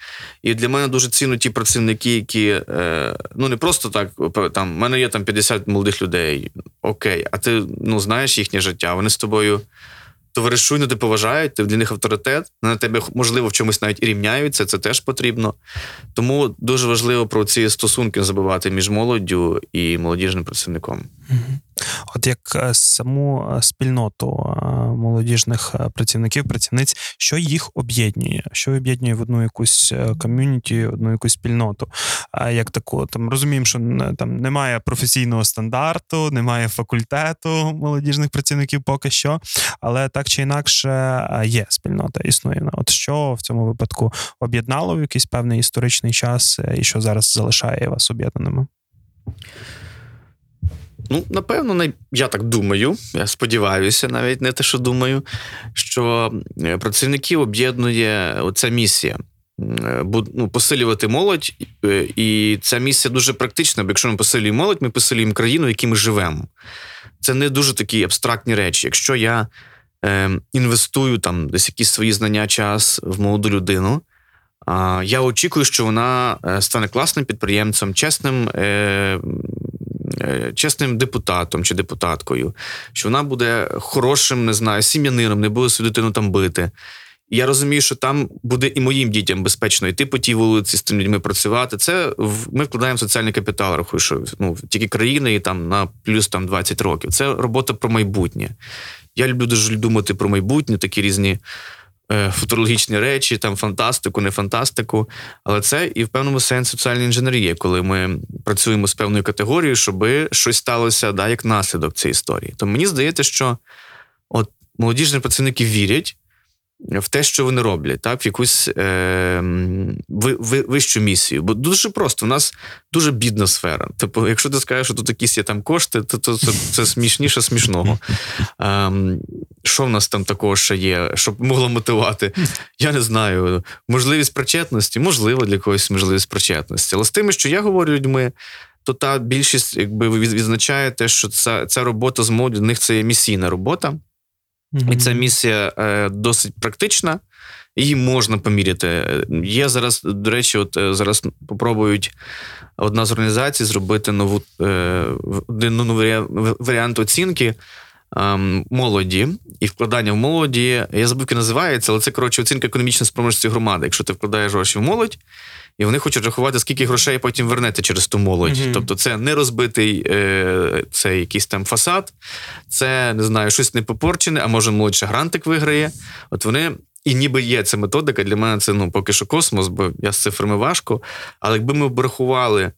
І для мене дуже цінно ті працівники, які е, ну не просто так там в мене є там 50 молодих людей. Окей, а ти ну знаєш їхнє життя, вони з тобою товаришують, ти поважають, ти для них авторитет, на тебе, можливо, в чомусь навіть і рівняються, це теж потрібно. Тому дуже важливо про ці стосунки забувати між молоддю і молодіжним працівником. От як е, саму е, спільноту е, молодіжних працівників, працівниць, що їх об'єднує, що об'єднує в одну якусь ком'юніті, одну якусь спільноту. А як таку там розуміємо, що там немає професійного стандарту, немає факультету молодіжних працівників поки що, але так чи інакше є спільнота, існує. От що в цьому випадку об'єднало в якийсь певний історичний час, і що зараз залишає вас об'єднаними? Ну, напевно, я так думаю, я сподіваюся, навіть не те, що думаю, що е, працівників об'єднує оця місія. Е, ну, посилювати молодь, е, і ця місія дуже практична, бо якщо ми посилюємо молодь, ми посилюємо країну, в якій ми живемо. Це не дуже такі абстрактні речі. Якщо я е, інвестую там десь якісь свої знання, час в молоду людину, я очікую, що вона стане класним підприємцем, чесним Е, чесним депутатом чи депутаткою, що вона буде хорошим, не знаю, сім'янином, не буде свою дитину там бити. Я розумію, що там буде і моїм дітям безпечно йти по тій вулиці з тими людьми працювати. Це ми вкладаємо в соціальний капітал, рахую, що ну, тільки країни і там на плюс там 20 років. Це робота про майбутнє. Я люблю дуже думати про майбутнє, такі різні. Е, футурологічні речі, там фантастику, не фантастику. Але це і в певному сенсі соціальна інженерія, коли ми працюємо з певною категорією, щоб щось сталося да, як наслідок цієї історії. То мені здається, що от молодіжні працівники вірять. В те, що вони роблять, так, в якусь е, ви, ви, вищу місію. Бо дуже просто, у нас дуже бідна сфера. Типу, якщо ти скажеш, що тут якісь є там кошти, то, то це, це смішніше смішного. Е, що в нас там такого ще є, щоб могло мотивувати? Я не знаю. Можливість причетності, можливо, для когось можливість причетності. Але з тими, що я говорю людьми, то та більшість, якби ви відзначаєте, що ця, ця робота з молоді, для них це є місійна робота. І ця місія е, досить практична, її можна поміряти. Є зараз, до речі, от е, зараз попробують одна з організацій зробити нову е, новий варіант оцінки е, молоді і вкладання в молоді. Я забув, як називається, але це коротше оцінка економічної спроможності громади. Якщо ти вкладаєш гроші в молодь, і вони хочуть рахувати, скільки грошей потім вернете через ту молодь. Mm-hmm. Тобто, це не розбитий е, це якийсь там фасад, це не знаю, щось не попорчене, а може молодша грантик виграє. От вони. І ніби є ця методика. Для мене це ну поки що космос, бо я з цифрами важко. Але якби ми обрахували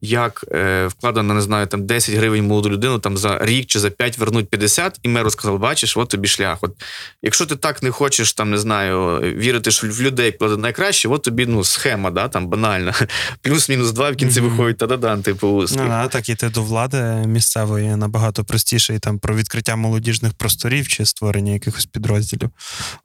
як е, вкладено, не знаю, там 10 гривень молоду людину там за рік чи за 5 вернуть 50, і меру сказав, бачиш, от тобі шлях. От Якщо ти так не хочеш, там не знаю, вірити, що в людей вкладено найкраще, от тобі ну, схема, да, там банальна. Плюс-мінус два в кінці mm-hmm. виходить та-да-дан, типу успіх. Ну, да, так іти до влади місцевої набагато простіше, і там про відкриття молодіжних просторів чи створення якихось підрозділів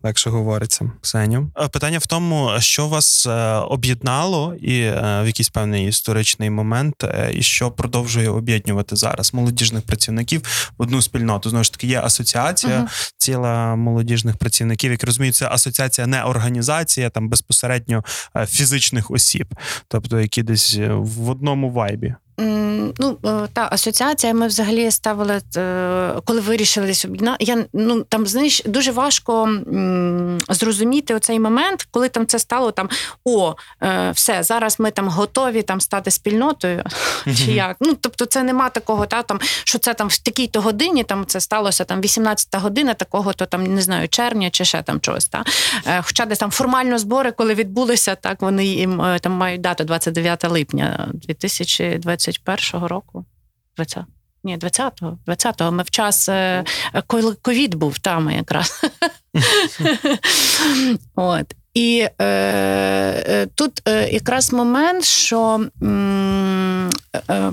легше говориться. Ксеню. Питання в тому, що вас е, об'єднало і е, в якийсь певний історичний момент момент, е, і що продовжує об'єднувати зараз молодіжних працівників в одну спільноту. Знову ж таки, є асоціація uh-huh. ціла молодіжних працівників. Як розумію, це асоціація не організація там безпосередньо е, фізичних осіб, тобто які десь е, в одному вайбі. Ну, е, та асоціація ми взагалі ставили, е, коли вирішились. Я ну там знаєш, дуже важко зрозуміти оцей момент, коли там це стало там о, е, все, зараз ми там готові там стати спільнотою. Чи як? Ну тобто, це нема такого, та там що це там в такій-то годині, там це сталося там 18-та година, такого то там не знаю, червня чи ще там чогось. Та? Хоча десь там формально збори, коли відбулися, так вони їм там мають дату 29 липня 2020 21-го року. 20 ні, 20-го. 20-го. Ми в час, е, коли ковід був там якраз. От. І е, е, тут е, якраз момент, що е,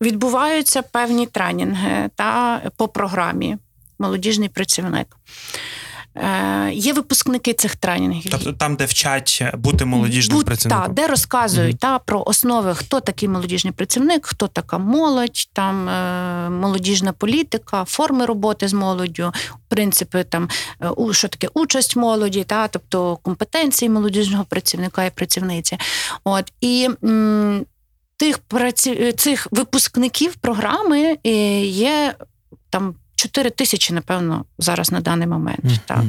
відбуваються певні тренінги та, по програмі молодіжний працівник. Е, є випускники цих тренінгів. Тобто там, де вчать бути молодіжним Будь, працівником? Так, де розказують mm та, про основи, хто такий молодіжний працівник, хто така молодь, там е, молодіжна політика, форми роботи з молоддю, принципи там е, що таке участь молоді, та, тобто компетенції молодіжного працівника і працівниці. От і м, тих праці... цих випускників програми є там. 4 тисячі, напевно, зараз на даний момент. Mm-hmm. Так,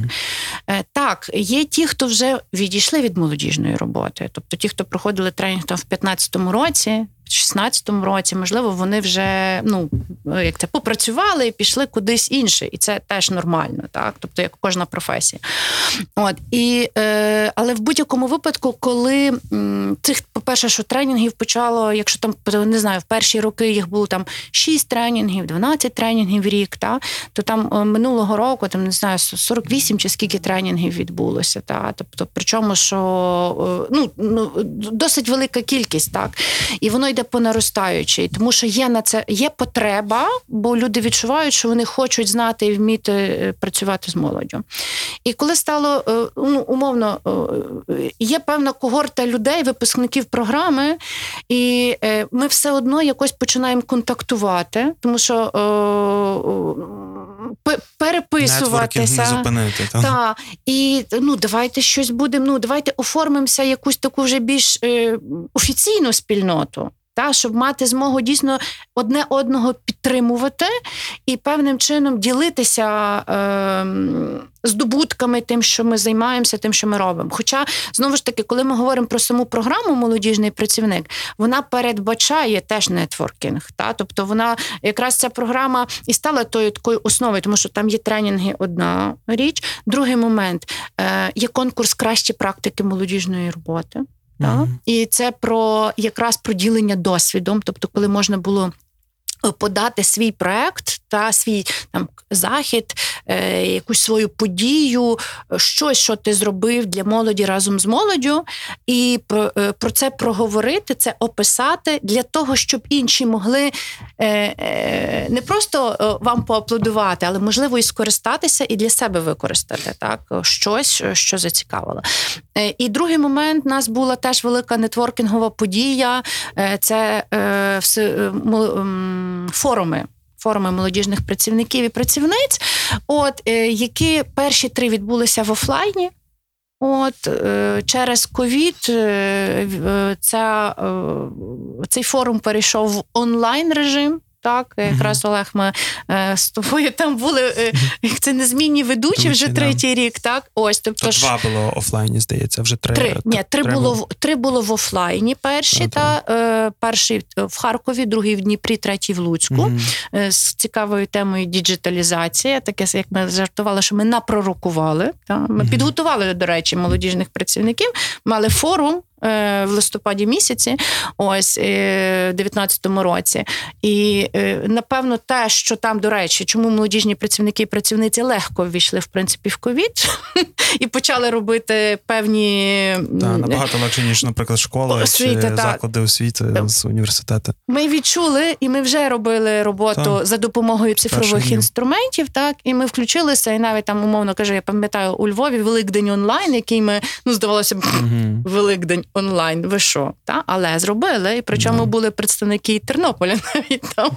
е, Так, є ті, хто вже відійшли від молодіжної роботи. Тобто ті, хто проходили тренінг там в 2015 році, 16-му році, можливо, вони вже ну як це попрацювали і пішли кудись інше, і це теж нормально, так тобто як кожна професія. От і е, але в будь-якому випадку, коли м, цих, по-перше, що тренінгів почало, якщо там не знаю, в перші роки їх було там 6 тренінгів, 12 тренінгів в рік, та то там е, минулого року там не знаю 48 чи скільки тренінгів відбулося. Та тобто, причому що е, ну, ну досить велика кількість, так і воно йде йде по наростаючій, тому що є на це є потреба, бо люди відчувають, що вони хочуть знати і вміти е, працювати з молоддю. І коли стало е, ну, умовно, е, є певна когорта людей, випускників програми, і ми все одно якось починаємо контактувати, тому що переписуватися. Не зупинити, та. та. І ну, давайте щось будемо. Ну, давайте оформимося якусь таку вже більш е, офіційну спільноту та щоб мати змогу дійсно одне одного підтримувати і певним чином ділитися е, здобутками, тим, що ми займаємося, тим, що ми робимо. Хоча знову ж таки, коли ми говоримо про саму програму Молодіжний працівник, вона передбачає теж нетворкінг. Та? Тобто вона якраз ця програма і стала тою такою основою, тому що там є тренінги, одна річ. Другий момент е, є конкурс кращі практики молодіжної роботи. Mm-hmm. І це про якраз про ділення досвідом, тобто, коли можна було. Подати свій проект та свій там захід, е, якусь свою подію, щось, що ти зробив для молоді разом з молоддю, і про, е, про це проговорити, це описати для того, щоб інші могли е, е, не просто е, вам поаплодувати, але можливо і скористатися і для себе використати так щось, що зацікавило. Е, і другий момент у нас була теж велика нетворкінгова подія. Це все форуми. Форуми молодіжних працівників і працівниць, от е, які перші три відбулися в офлайні. От е, через ковід е, цей форум перейшов в онлайн режим. Так, якраз Олег, ми е, з тобою там були е, це незмінні ведучі вже третій рік. Так, ось тобто То два було офлайні, здається, вже три. Три ні, три було в три було в офлайні. Перші ну, та е, перший в Харкові, другий в Дніпрі, третій в Луцьку mm з цікавою темою діджиталізація. Таке як ми жартували, що ми напророкували. Та ми mm підготували до речі молодіжних працівників. Мали форум в листопаді місяці, ось е, в 19-му році. І е, напевно, те, що там, до речі, чому молодіжні працівники і працівниці легко ввійшли в принципі в ковід і почали робити певні Так, набагато легше, ніж, наприклад, школа освіти, чи заклади освіти з університету. Ми відчули, і ми вже робили роботу так. за допомогою цифрових інструментів. Так, і ми включилися, і навіть там умовно каже, я пам'ятаю у Львові Великдень онлайн, який ми ну здавалося б, угу. Великдень онлайн. Ви що? Та? Але зробили. І причому були представники Тернополя навіть там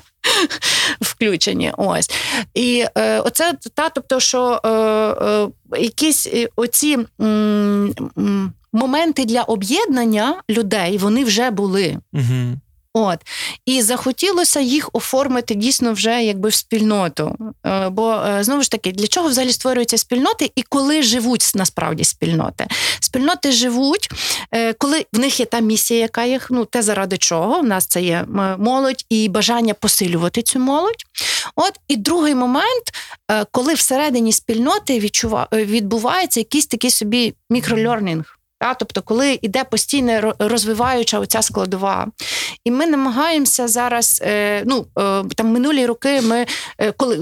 включені. Ось. І е, оце та, тобто, що е, е, якісь е, оці. М- м- Моменти для об'єднання людей вони вже були. Угу. От і захотілося їх оформити дійсно вже якби в спільноту. Е, бо е, знову ж таки, для чого взагалі створюються спільноти і коли живуть насправді спільноти? Спільноти живуть, е, коли в них є та місія, яка їх ну те заради чого. У нас це є молодь і бажання посилювати цю молодь. От і другий момент, коли всередині спільноти відчува... відбувається якийсь такий собі мікролернінг. Та, Тобто, коли йде постійно розвиваюча оця складова. І ми намагаємося зараз, е, ну е, там минулі роки ми е, коли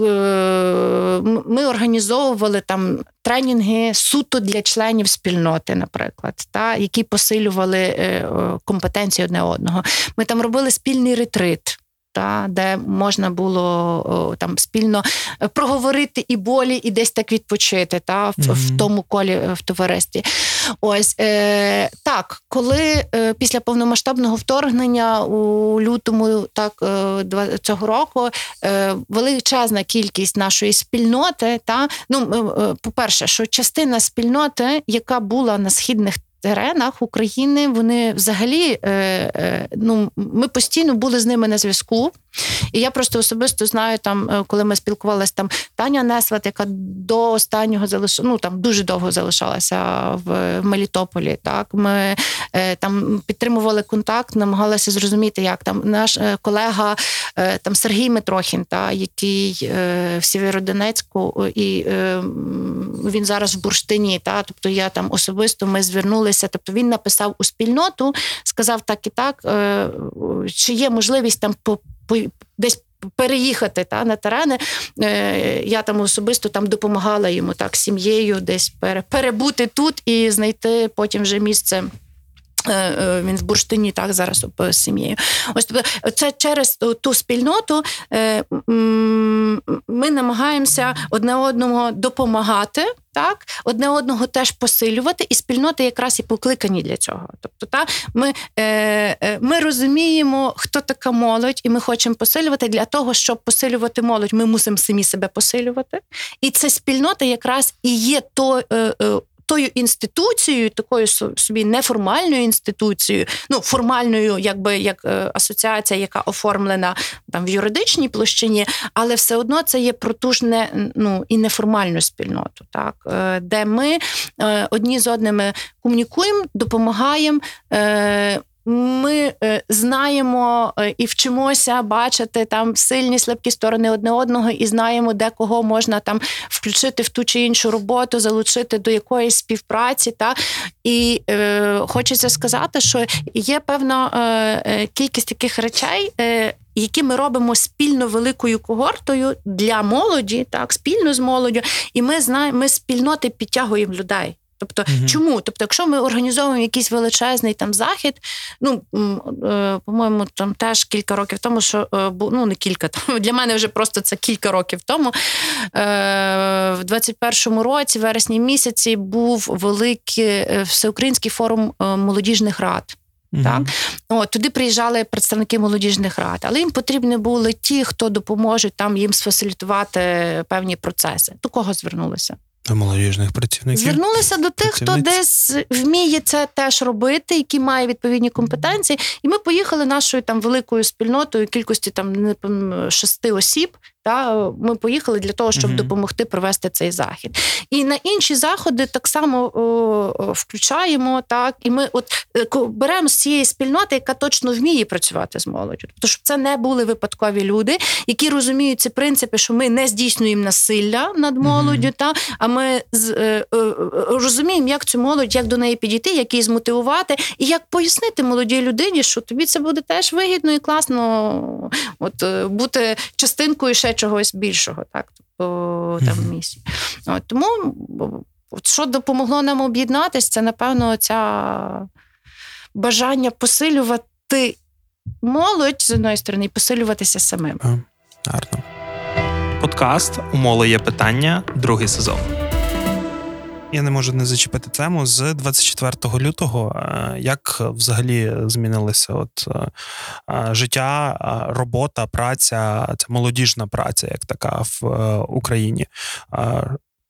ми організовували там тренінги суто для членів спільноти, наприклад, та, які посилювали компетенції одне одного. Ми там робили спільний ретрит та де можна було там спільно е, проговорити і болі, і десь так відпочити, та в, mm-hmm. в тому колі е, в товаристві. Ось е, так, коли е, після повномасштабного вторгнення у лютому, так е, цього року, е, величезна кількість нашої спільноти, та ну по перше, що частина спільноти, яка була на східних теренах України вони взагалі е, е, ну ми постійно були з ними на зв'язку. І я просто особисто знаю, там, е, коли ми спілкувалися, там Таня Несват, яка до останнього залиш... ну там дуже довго залишалася в Мелітополі. Так ми там підтримували контакт, намагалися зрозуміти, як там наш колега там Сергій Митрохін, та який в Сєвєродонецьку, і він зараз в бурштині. Та тобто я там особисто ми звернулися. Тобто він написав у спільноту, сказав так і так, е, чи є можливість там по десь. Переїхати та на терени. Е, я там особисто там допомагала йому так сім'єю, десь перебути тут і знайти потім вже місце. Е, він в бурштині так зараз з сім'єю. Ось тобто, це через ту спільноту ми намагаємося одне одному допомагати так, одне одного теж посилювати, і спільноти якраз і покликані для цього. Тобто, та ми е, е, ми розуміємо, хто така молодь, і ми хочемо посилювати для того, щоб посилювати молодь, ми мусимо самі себе посилювати. І це спільнота якраз і є то. Е, е, тою інституцією, такою собі неформальною інституцією, ну формальною, якби як е, асоціація, яка оформлена там в юридичній площині, але все одно це є протужне ну і неформальну спільноту, так? Е, де ми е, одні з одними комунікуємо, допомагаємо ми е, знаємо е, і вчимося бачити там сильні слабкі сторони одне одного, і знаємо, де кого можна там включити в ту чи іншу роботу, залучити до якоїсь співпраці. Та і е, хочеться сказати, що є певна е, кількість таких речей. Е, які ми робимо спільно великою когортою для молоді, так спільно з молоддю, і ми знаємо, ми спільноти підтягуємо людей. Тобто, mm чому? Тобто, якщо ми організовуємо якийсь величезний там захід, ну е, по-моєму, там теж кілька років тому, що е, ну не кілька там для мене вже просто це кілька років тому. Е, в 21-му році, вересні місяці, був великий всеукраїнський форум молодіжних рад. Mm-hmm. Так От, туди приїжджали представники молодіжних рад, але їм потрібні були ті, хто допоможе там їм сфасилітувати певні процеси. До кого звернулися? До молодіжних працівників звернулися до тих, хто десь вміє це теж робити, які має відповідні компетенції. І ми поїхали нашою там великою спільнотою кількості там не шести осіб. Та ми поїхали для того, щоб mm-hmm. допомогти провести цей захід. І на інші заходи так само о, включаємо так. І ми от е, беремо з цієї спільноти, яка точно вміє працювати з молоддю. Тобто, щоб це не були випадкові люди, які розуміють ці принципи, що ми не здійснюємо насилля над молоддю, mm-hmm. та а ми з, е, е, розуміємо, як цю молодь, як до неї підійти, як її змотивувати, і як пояснити молодій людині, що тобі це буде теж вигідно і класно, от е, бути частинкою ще чогось більшого, так тобто там mm-hmm. місії. От, Тому от, що допомогло нам об'єднатися, це напевно ця бажання посилювати молодь з одної сторони і посилюватися самим. Гарно. Подкаст Умоло є питання, другий сезон. Я не можу не зачепити тему з 24 лютого. Е, як взагалі змінилося от е, е, життя, робота, праця, ця молодіжна праця, як така в Україні?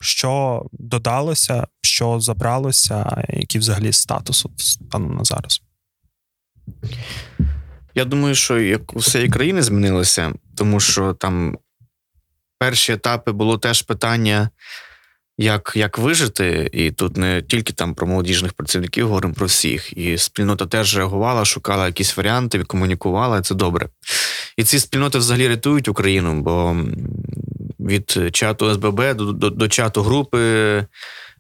Що додалося, що забралося, який взагалі статус станом на зараз? Я думаю, що як у всієї країни змінилося, тому що там перші етапи було теж питання як як вижити, і тут не тільки там про молодіжних працівників говоримо про всіх. І спільнота теж реагувала, шукала якісь варіанти, комунікувала. Це добре. І ці спільноти взагалі рятують Україну, бо від чату СББ до, до, до чату групи.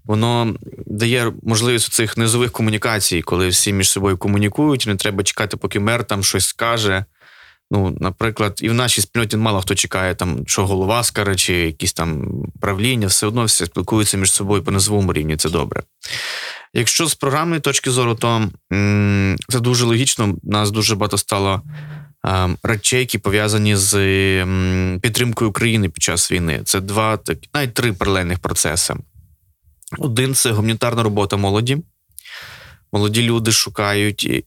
Воно дає можливість цих низових комунікацій, коли всі між собою комунікують, не треба чекати, поки мер там щось скаже. Ну, наприклад, і в нашій спільноті мало хто чекає, там, що голова скаже, чи якісь там правління, все одно всі спілкуються між собою по низовому рівні, це добре. Якщо з програмної точки зору, то м- це дуже логічно. Нас дуже багато стало м- речей, які пов'язані з м- підтримкою України під час війни. Це два, так, навіть три паралельних процеси. Один це гуманітарна робота молоді. Молоді люди шукають,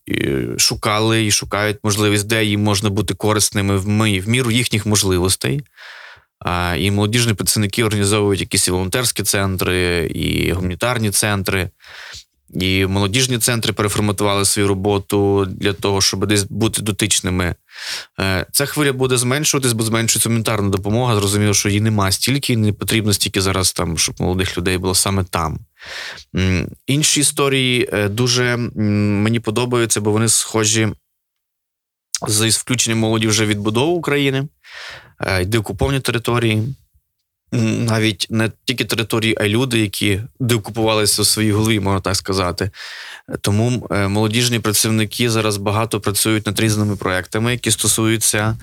шукали і шукають можливість, де їм можна бути корисними в ми, в міру їхніх можливостей. І молодіжні працівники організовують якісь волонтерські центри, і гуманітарні центри. І молодіжні центри переформатували свою роботу для того, щоб десь бути дотичними. Е, ця хвиля буде зменшуватись, бо зменшується гуманітарна допомога. Зрозуміло, що її нема стільки, і не потрібно стільки зараз там, щоб молодих людей було саме там. Інші історії е, дуже мені подобаються, бо вони схожі з включенням молоді вже відбудову України, е, деокуповані території навіть не тільки території, а й люди, які деокупувалися у своїй голові, можна так сказати. Тому е, молодіжні працівники зараз багато працюють над різними проектами, які стосуються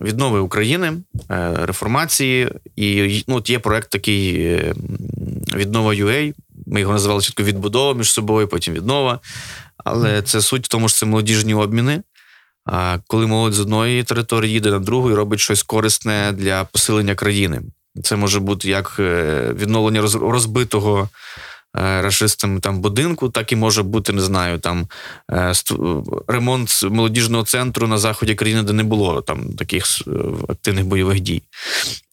віднови України, е, реформації. І ну, от є проект такий віднова UA. Ми його називали чітко відбудова між собою, потім віднова. Але це суть в тому, що це молодіжні обміни. А коли молодь з одної території їде на другу і робить щось корисне для посилення країни, це може бути як е, відновлення розбитого е, расистами там будинку, так і може бути, не знаю, там е, ремонт молодіжного центру на заході країни, де не було там таких активних бойових дій.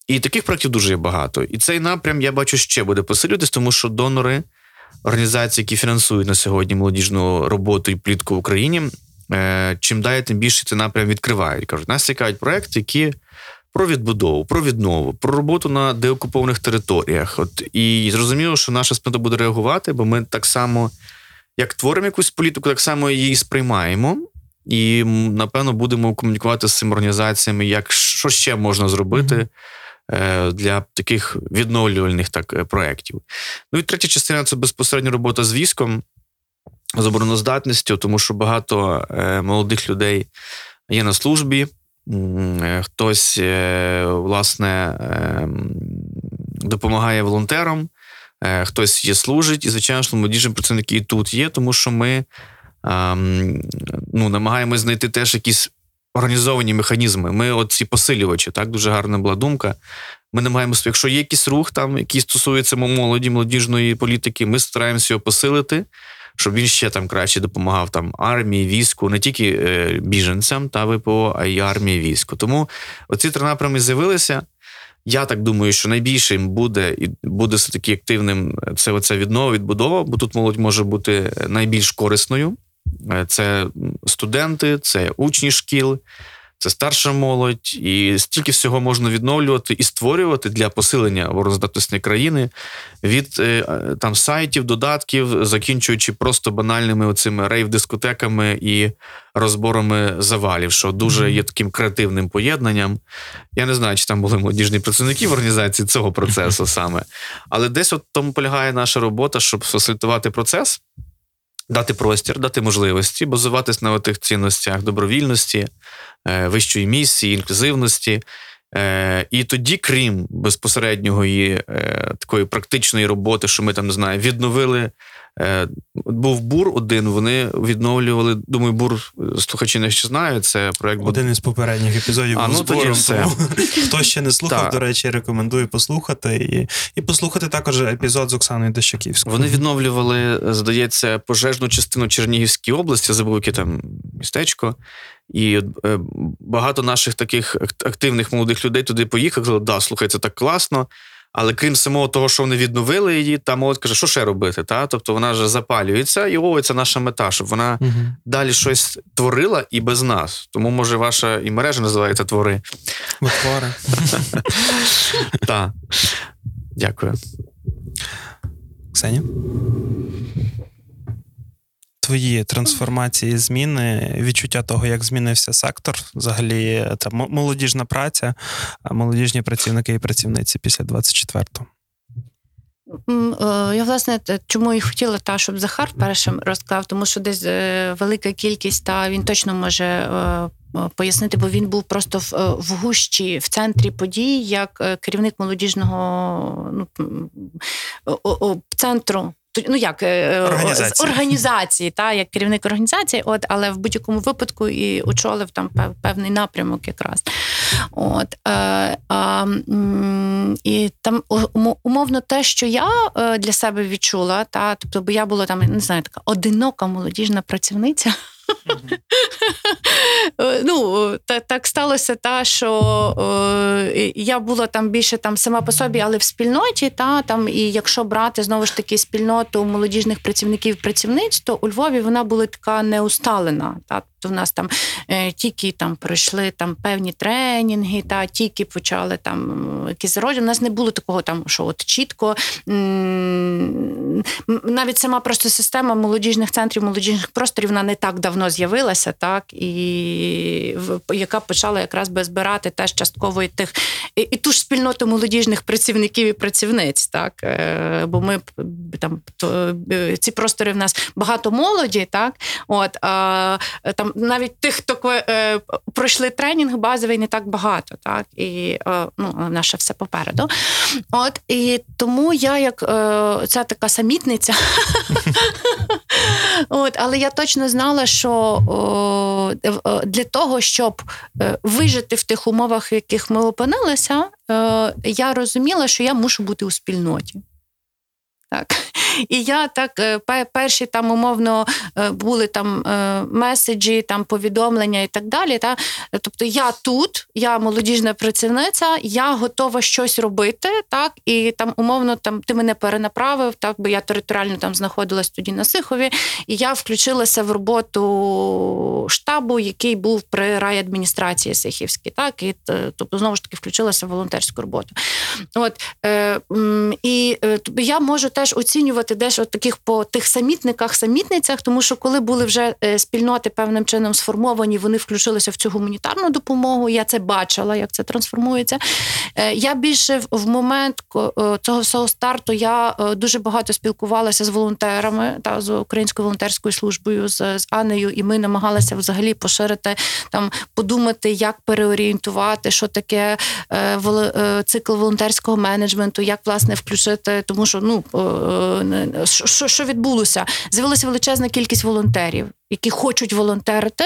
І таких проєктів дуже є багато. І цей напрям я бачу ще буде посилюватись, тому що донори організації, які фінансують на сьогодні молодіжну роботу і плітку в Україні, Е, чим далі, тим більше цей напрям відкривають. Кажуть, нас цікавить проекти, які про відбудову, про віднову, про роботу на деокупованих територіях. От І зрозуміло, що наша спина буде реагувати, бо ми так само, як творимо якусь політику, так само її сприймаємо. І напевно будемо комунікувати з цими організаціями, як що ще можна зробити mm-hmm. для таких відновлювальних так е, проєктів. Ну і третя частина це безпосередньо робота з військом, з обороноздатністю, тому що багато е, молодих людей є на службі. Хтось, власне, допомагає волонтерам, хтось є служить, і, звичайно, що молодіжні працівники і тут є, тому що ми ну, намагаємось знайти теж якісь організовані механізми. Ми от ці посилювачі, так дуже гарна була думка. Ми намагаємося, якщо є якийсь рух, там, який стосується молоді, молодіжної політики, ми стараємося його посилити, щоб він ще там краще допомагав там армії, війську, не тільки е, біженцям та ВПО, а й армії війську. Тому оці три напрями з'явилися. Я так думаю, що найбільшим буде і буде все таки активним це оця віднова, відбудова, бо тут молодь може бути найбільш корисною. Е, це студенти, це учні шкіл, це старша молодь, і стільки всього можна відновлювати і створювати для посилення обороноздатності країни від е, там сайтів, додатків, закінчуючи просто банальними оцими рейв-дискотеками і розборами завалів, що дуже є таким креативним поєднанням. Я не знаю, чи там були молодіжні працівники в організації цього процесу саме, але десь от тому полягає наша робота, щоб фасилітувати процес дати простір, дати можливості, базуватись на тих цінностях добровільності, е, вищої місії, інклюзивності. Е, і тоді, крім безпосереднього е, такої практичної роботи, що ми там не знаю, відновили був бур один, вони відновлювали. Думаю, бур слухачі не ще знають. Це проект один із попередніх епізодів. А, ну, збором, все. Хто ще не слухав, так. до речі, рекомендую послухати і і послухати також епізод з Оксаною Дещаківською. Вони відновлювали, здається, пожежну частину Чернігівської області, забув яке там містечко. І е, багато наших таких активних молодих людей туди поїхали. Да, слухай, це так класно. Але крім самого того, що вони відновили її, та молодь каже, що ще робити? Та? Тобто вона вже запалюється, і о, це наша мета, щоб вона угу. далі щось творила і без нас. Тому, може, ваша і мережа називається твори. Витвори. Так. Дякую. Ксенія? Твої трансформації, зміни, відчуття того, як змінився сектор, взагалі та молодіжна праця, молодіжні працівники і працівниці після 24-го? Е, я, власне, чому і хотіла, та, щоб Захар першим розказав, тому що десь е, велика кількість, та він точно може е, пояснити, бо він був просто в гущі, в центрі подій, як керівник молодіжного ну, центру ну як е, е, організації, з організації та як керівник організації, от але в будь-якому випадку і очолив там певний напрямок, якраз от е, е, і там умовно те, що я е, для себе відчула, та тобто, бо я була там не знаю, така одинока молодіжна працівниця. Е, ну, так так сталося, та, що е, я була там більше там сама по собі, але в спільноті. Та, там, І якщо брати знову ж таки спільноту молодіжних працівників працівниць, то у Львові вона була така неусталена. Та, в нас там е, тільки там пройшли там певні тренінги, та тільки почали там якісь зародження. У нас не було такого, там що от чітко навіть сама просто система молодіжних центрів, молодіжних просторів вона не так давно з'явилася, так і яка почала якраз би збирати теж частково і тих і, і ту ж спільноту молодіжних працівників і працівниць, так е, бо ми там ці простори в нас багато молоді, так от а навіть тих, хто е, пройшли тренінг базовий, не так багато, так і е, ну, наше все попереду. От і тому я як е, ця така самітниця, от, але я точно знала, що о, для того, щоб вижити в тих умовах, в яких ми опинилися, я розуміла, що я мушу бути у спільноті. Так. І я так е, перші там умовно е, були там е, меседжі, там повідомлення і так далі. Та? Тобто я тут, я молодіжна працівниця, я готова щось робити, так, і там умовно там ти мене перенаправив, так, бо я територіально там знаходилась тоді на Сихові, і я включилася в роботу штабу, який був при райадміністрації Сихівській, так, і тобто знову ж таки включилася в волонтерську роботу. От, е, І я можу теж оцінювати розгулювати десь от таких по тих самітниках, самітницях, тому що коли були вже е, спільноти певним чином сформовані, вони включилися в цю гуманітарну допомогу. Я це бачила, як це трансформується. Е, я більше в момент цього всього старту я дуже багато спілкувалася з волонтерами та з українською волонтерською службою з, з Анею, і ми намагалися взагалі поширити там, подумати, як переорієнтувати, що таке цикл волонтерського менеджменту, як власне включити, тому що ну що, що відбулося? З'явилася величезна кількість волонтерів, які хочуть волонтерити,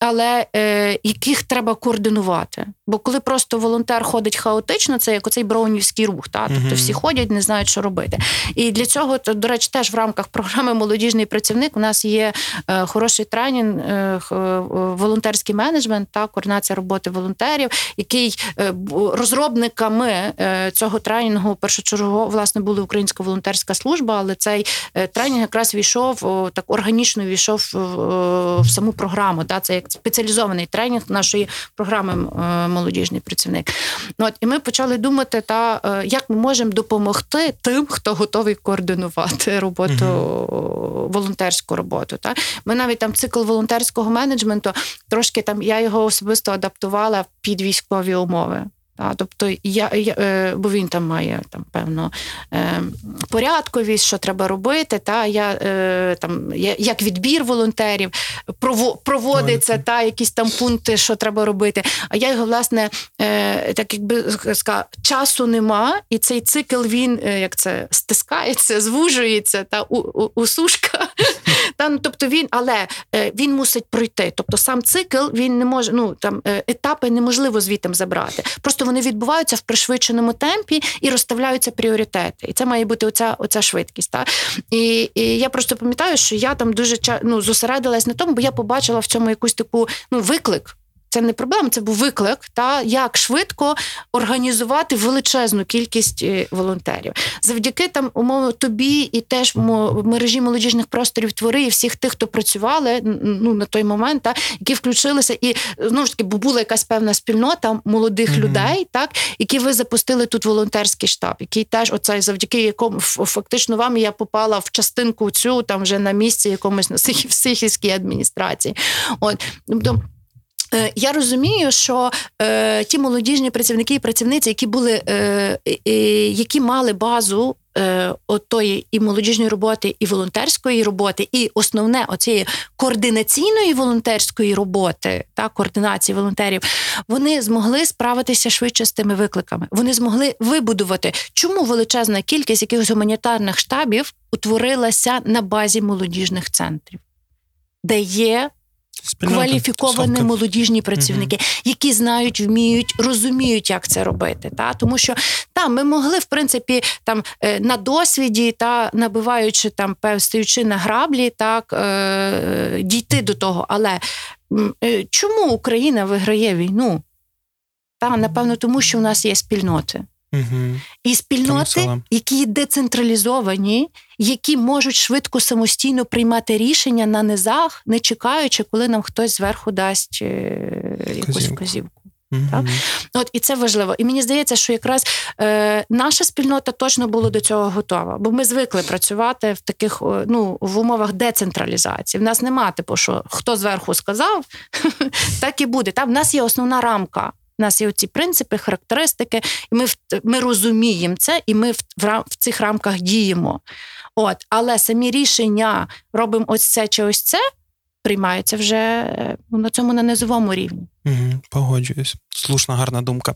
але е, яких треба координувати. Бо коли просто волонтер ходить хаотично, це як оцей броунівський рух. Та? Тобто всі ходять, не знають, що робити. І для цього, то, до речі, теж в рамках програми Молодіжний працівник у нас є е, хороший тренінг, е, волонтерський менеджмент та координація роботи волонтерів, який е, розробниками е, цього тренінгу першочергово власне була Українська волонтерська служба, але цей е, тренінг якраз війшов так органічно війшов в, в саму програму. Та? Це як спеціалізований тренінг нашої програми е, молодіжний працівник. Ну, от, І ми почали думати, та е, як ми можемо допомогти тим, хто готовий координувати роботу, угу. волонтерську роботу. Та? Ми навіть там цикл волонтерського менеджменту трошки там я його особисто адаптувала під військові умови. Та, Тобто, я, я, е, бо він там має там певну е, порядковість, що треба робити. Та я е, там як відбір волонтерів проводиться, та якісь там пункти, що треба робити. А я його власне так якби сказала, часу нема, і цей цикл він як це стискається, звужується та у, у, усушка. Та, ну, тобто він, але він мусить пройти. Тобто сам цикл він не може, ну там етапи неможливо звітом забрати. Просто вони відбуваються в пришвидшеному темпі і розставляються пріоритети. І це має бути оця оця швидкість. Та? І і я просто пам'ятаю, що я там дуже ну, зосередилась на тому, бо я побачила в цьому якусь таку ну, виклик. Це не проблема, це був виклик, та як швидко організувати величезну кількість е, волонтерів. Завдяки там умовно тобі і теж мережі молодіжних просторів твори і всіх тих, хто працювали ну на той момент, та які включилися, і знову ж таки, бо була якась певна спільнота молодих mm-hmm. людей, так які ви запустили тут волонтерський штаб, який теж оцей завдяки якому фактично вам я попала в частинку цю там вже на місці якомусь на сихівській адміністрації. От тобто. Е, я розумію, що е, ті молодіжні працівники і працівниці, які були, е, е, які мали базу е, отої і молодіжної роботи, і волонтерської роботи, і основне оцієї координаційної волонтерської роботи та координації волонтерів, вони змогли справитися швидше з тими викликами. Вони змогли вибудувати, чому величезна кількість якихось гуманітарних штабів утворилася на базі молодіжних центрів, де є Спільнота. кваліфіковані Совки. молодіжні працівники, угу. які знають, вміють, розуміють, як це робити. Та Тому що там ми могли, в принципі, там е, на досвіді та набиваючи там, стаючи на граблі, так е, дійти до того. Але е, чому Україна виграє війну? Та, напевно, тому що у нас є спільноти. Угу. І спільноти, які децентралізовані, які можуть швидко самостійно приймати рішення на низах, не чекаючи, коли нам хтось зверху дасть е, якусь вказівку. Mm-hmm. Так? От І це важливо. І мені здається, що якраз е, наша спільнота точно була до цього готова, бо ми звикли працювати в таких ну, в умовах децентралізації. В нас нема, типу, що хто зверху сказав, так і буде. Та в нас є основна рамка. У нас є ці принципи, характеристики, і ми ми розуміємо це, і ми в, в, в цих рамках діємо. От, Але самі рішення робимо ось це чи ось це. Приймаються вже ну, на цьому на низовому рівні. Угу, Погоджуюсь. Слушна, гарна думка.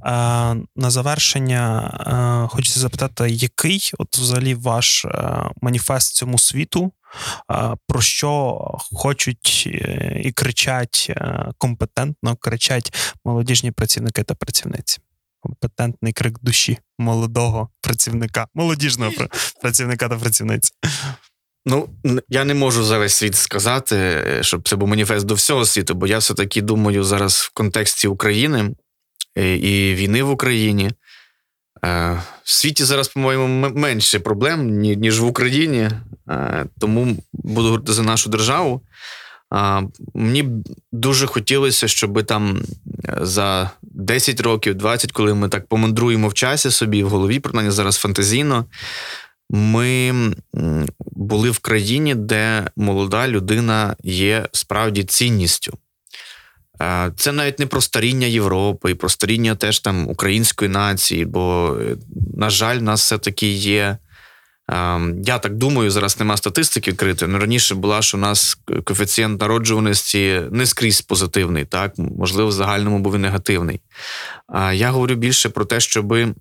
А, На завершення а, хочеться запитати, який от взагалі ваш а, маніфест цьому світу про що хочуть е, і кричать е, компетентно, кричать молодіжні працівники та працівниці. Компетентний крик душі молодого працівника, молодіжного працівника та працівниці. Ну, я не можу за весь світ сказати, щоб це був маніфест до всього світу, бо я все-таки думаю зараз в контексті України е, і війни в Україні. В світі зараз, по-моєму, менше проблем, ніж в Україні. Е, тому буду говорити за нашу державу. Мені б дуже хотілося, щоб там е, за 10 років, 20, коли ми так помандруємо в часі собі в голові, принаймні зараз фантазійно. ми були в країні, де молода людина є справді цінністю. Це навіть не про старіння Європи, і про старіння теж там української нації, бо, е, на жаль, в нас все-таки є. Я так думаю, зараз нема статистики відкритої, але раніше була, що у нас коефіцієнт народжуваності не скрізь позитивний, так можливо, в загальному був і негативний. Я говорю більше про те, щоби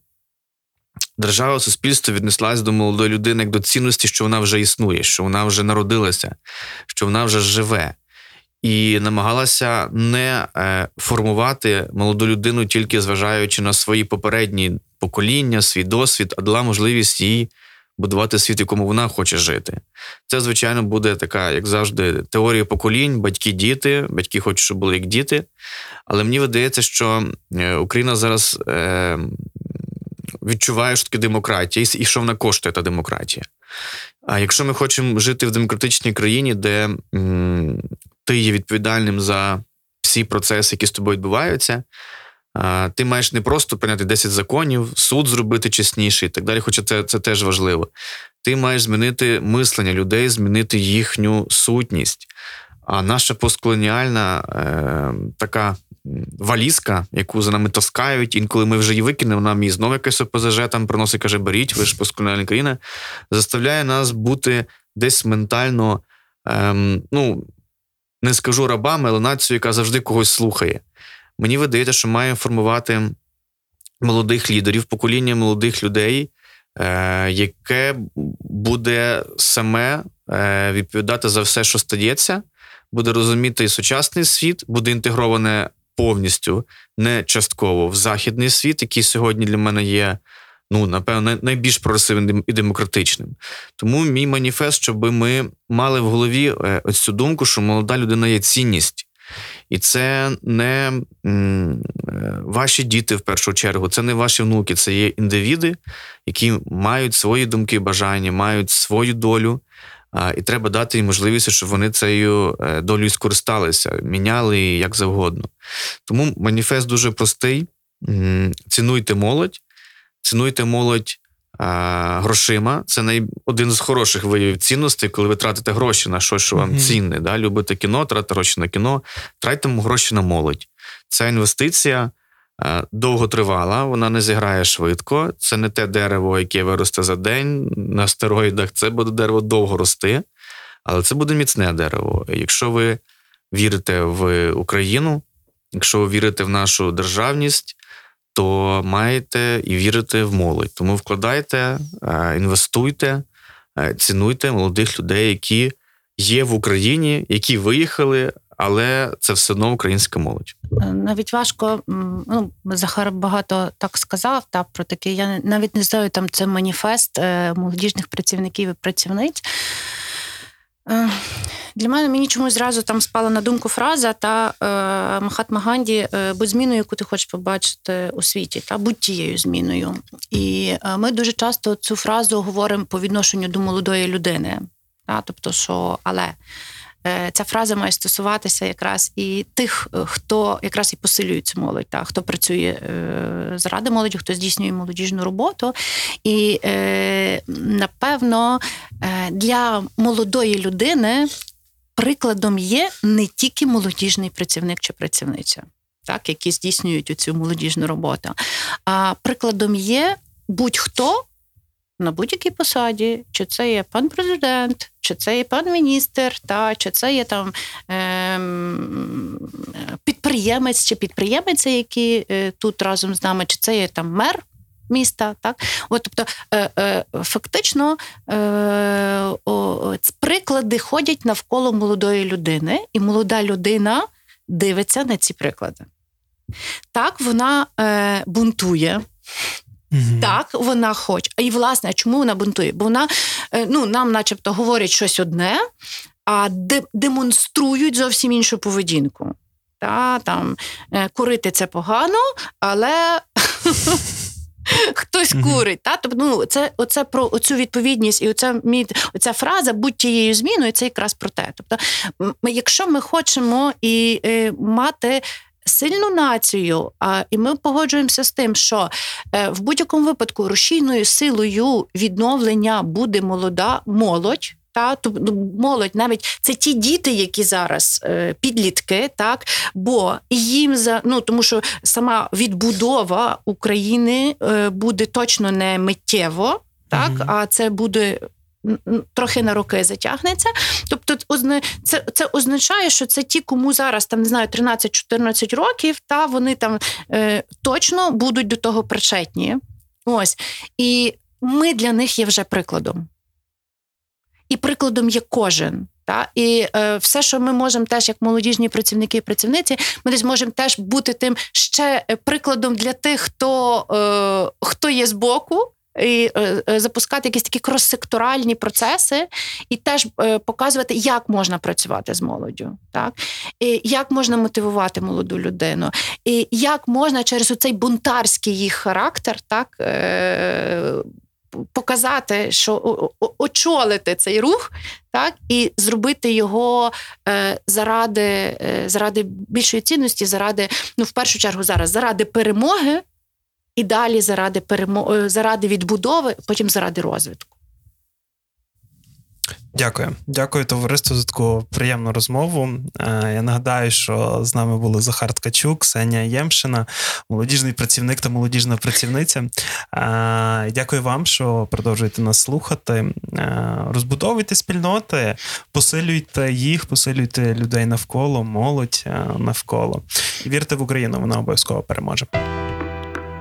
держава суспільство віднеслась до молодої людини як до цінності, що вона вже існує, що вона вже народилася, що вона вже живе. І намагалася не е, формувати молоду людину тільки зважаючи на свої попередні покоління, свій досвід, а дала можливість їй будувати світ, якому вона хоче жити. Це, звичайно, буде така, як завжди, теорія поколінь, батьки, діти, батьки хочуть, щоб були як діти. Але мені видається, що е, Україна зараз е, відчуває що таке демократія, і що вона коштує та демократія. А якщо ми хочемо жити в демократичній країні, де м, ти є відповідальним за всі процеси, які з тобою відбуваються, а, ти маєш не просто прийняти 10 законів, суд зробити чесніший і так далі, хоча це, це теж важливо. Ти маєш змінити мислення людей, змінити їхню сутність. А наша постколоніальна е, така валізка, яку за нами таскають, інколи ми вже її викинемо, нам її знову якесь ОПЗЖ там приносить, каже, беріть, ви ж постколоніальна країна, заставляє нас бути десь ментально, ем, ну, не скажу рабами, але націю, яка завжди когось слухає. Мені видається, що має формувати молодих лідерів, покоління молодих людей, е, яке буде саме е, відповідати за все, що стається, буде розуміти і сучасний світ, буде інтегроване повністю, не частково в західний світ, який сьогодні для мене є. Ну, напевно, найбільш прогресивним і демократичним. Тому мій маніфест, щоб ми мали в голові е, цю думку, що молода людина є цінність. І це не е, ваші діти в першу чергу, це не ваші внуки, це є індивіди, які мають свої думки, бажання, мають свою долю. І треба дати їм можливість, щоб вони цією е, долею скористалися, міняли її як завгодно. Тому маніфест дуже простий: цінуйте молодь, цінуйте молодь грошима. Це най... один з хороших виявів цінностей, коли ви тратите гроші на щось, що вам mm-hmm. цінне. Да? Любите кіно, тратите гроші на кіно, тратьте гроші на молодь. Це інвестиція. Е, довготривала, вона не зіграє швидко. Це не те дерево, яке виросте за день на стероїдах. Це буде дерево довго рости, але це буде міцне дерево. Якщо ви вірите в Україну, якщо ви вірите в нашу державність, то маєте і вірите в молодь. Тому вкладайте, е, інвестуйте, е, цінуйте молодих людей, які є в Україні, які виїхали, але це все одно українська молодь. Е, навіть важко, ну Захар багато так сказав. Та про таке. Я навіть не знаю, там це маніфест е, молодіжних працівників і працівниць. Е, для мене мені чомусь зразу там спала на думку фраза та е, Махатма Ганді будь зміною, яку ти хочеш побачити у світі, та будь тією зміною. І е, ми дуже часто цю фразу говоримо по відношенню до молодої людини. Та, Тобто, що але ця фраза має стосуватися якраз і тих, е, хто якраз і посилює цю молодь, та хто працює е, заради молоді, хто здійснює молодіжну роботу. І напевно для молодої людини прикладом є не тільки молодіжний працівник чи працівниця, так, які здійснюють цю молодіжну роботу, а прикладом є будь-хто на будь-якій посаді, чи це є пан президент, чи це є пан міністр, та чи це є там е, підприємець чи підприємиця, які е, тут разом з нами, чи це є там мер. Міста, так, от тобто е, е, фактично е, о, приклади ходять навколо молодої людини, і молода людина дивиться на ці приклади. Так, вона е, бунтує, Так, вона хоче. І, власне, чому вона бунтує? Бо вона е, ну, нам, начебто, говорять щось одне, а демонструють зовсім іншу поведінку. Та, там, е, Курити це погано, але. Хтось курить, та тобто ну це оце про оцю відповідність, і оця оця фраза будь тією зміною, це якраз про те. Тобто, якщо ми хочемо і е, мати сильну націю, а і ми погоджуємося з тим, що е, в будь-якому випадку рушійною силою відновлення буде молода молодь. Та тобто молодь, навіть це ті діти, які зараз е, підлітки, так бо їм за ну тому, що сама відбудова України е, буде точно не миттєво, так mm-hmm. а це буде трохи на роки затягнеться. Тобто, це це означає, що це ті, кому зараз там не знаю 13-14 років, та вони там е, точно будуть до того причетні. Ось і ми для них є вже прикладом. І прикладом є кожен. Та і е, все, що ми можемо теж, як молодіжні працівники і працівниці, ми десь можемо теж бути тим ще прикладом для тих, хто е, хто є збоку, і е, е, запускати якісь такі крос-секторальні процеси, і теж е, показувати, як можна працювати з молоддю, так і як можна мотивувати молоду людину, і як можна через оцей бунтарський їх характер, так. Показати, що очолити цей рух, так і зробити його заради заради більшої цінності, заради ну в першу чергу зараз заради перемоги і далі заради перемо... Е, заради відбудови, потім заради розвитку. Дякую, дякую, товариству за таку приємну розмову. Е, я нагадаю, що з нами були Захар Ткачук, Ксенія Ємшина, молодіжний працівник та молодіжна працівниця. Е, дякую вам, що продовжуєте нас слухати. Розбудовуйте спільноти, посилюйте їх, посилюйте людей навколо, молодь навколо. Вірте в Україну, вона обов'язково переможе.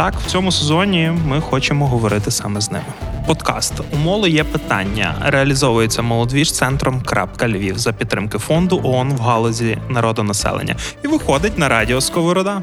Так, в цьому сезоні ми хочемо говорити саме з ними. Подкаст у моли є питання. Реалізовується молодвіж центром Львів за підтримки фонду ООН в галузі народонаселення і виходить на радіо Сковорода.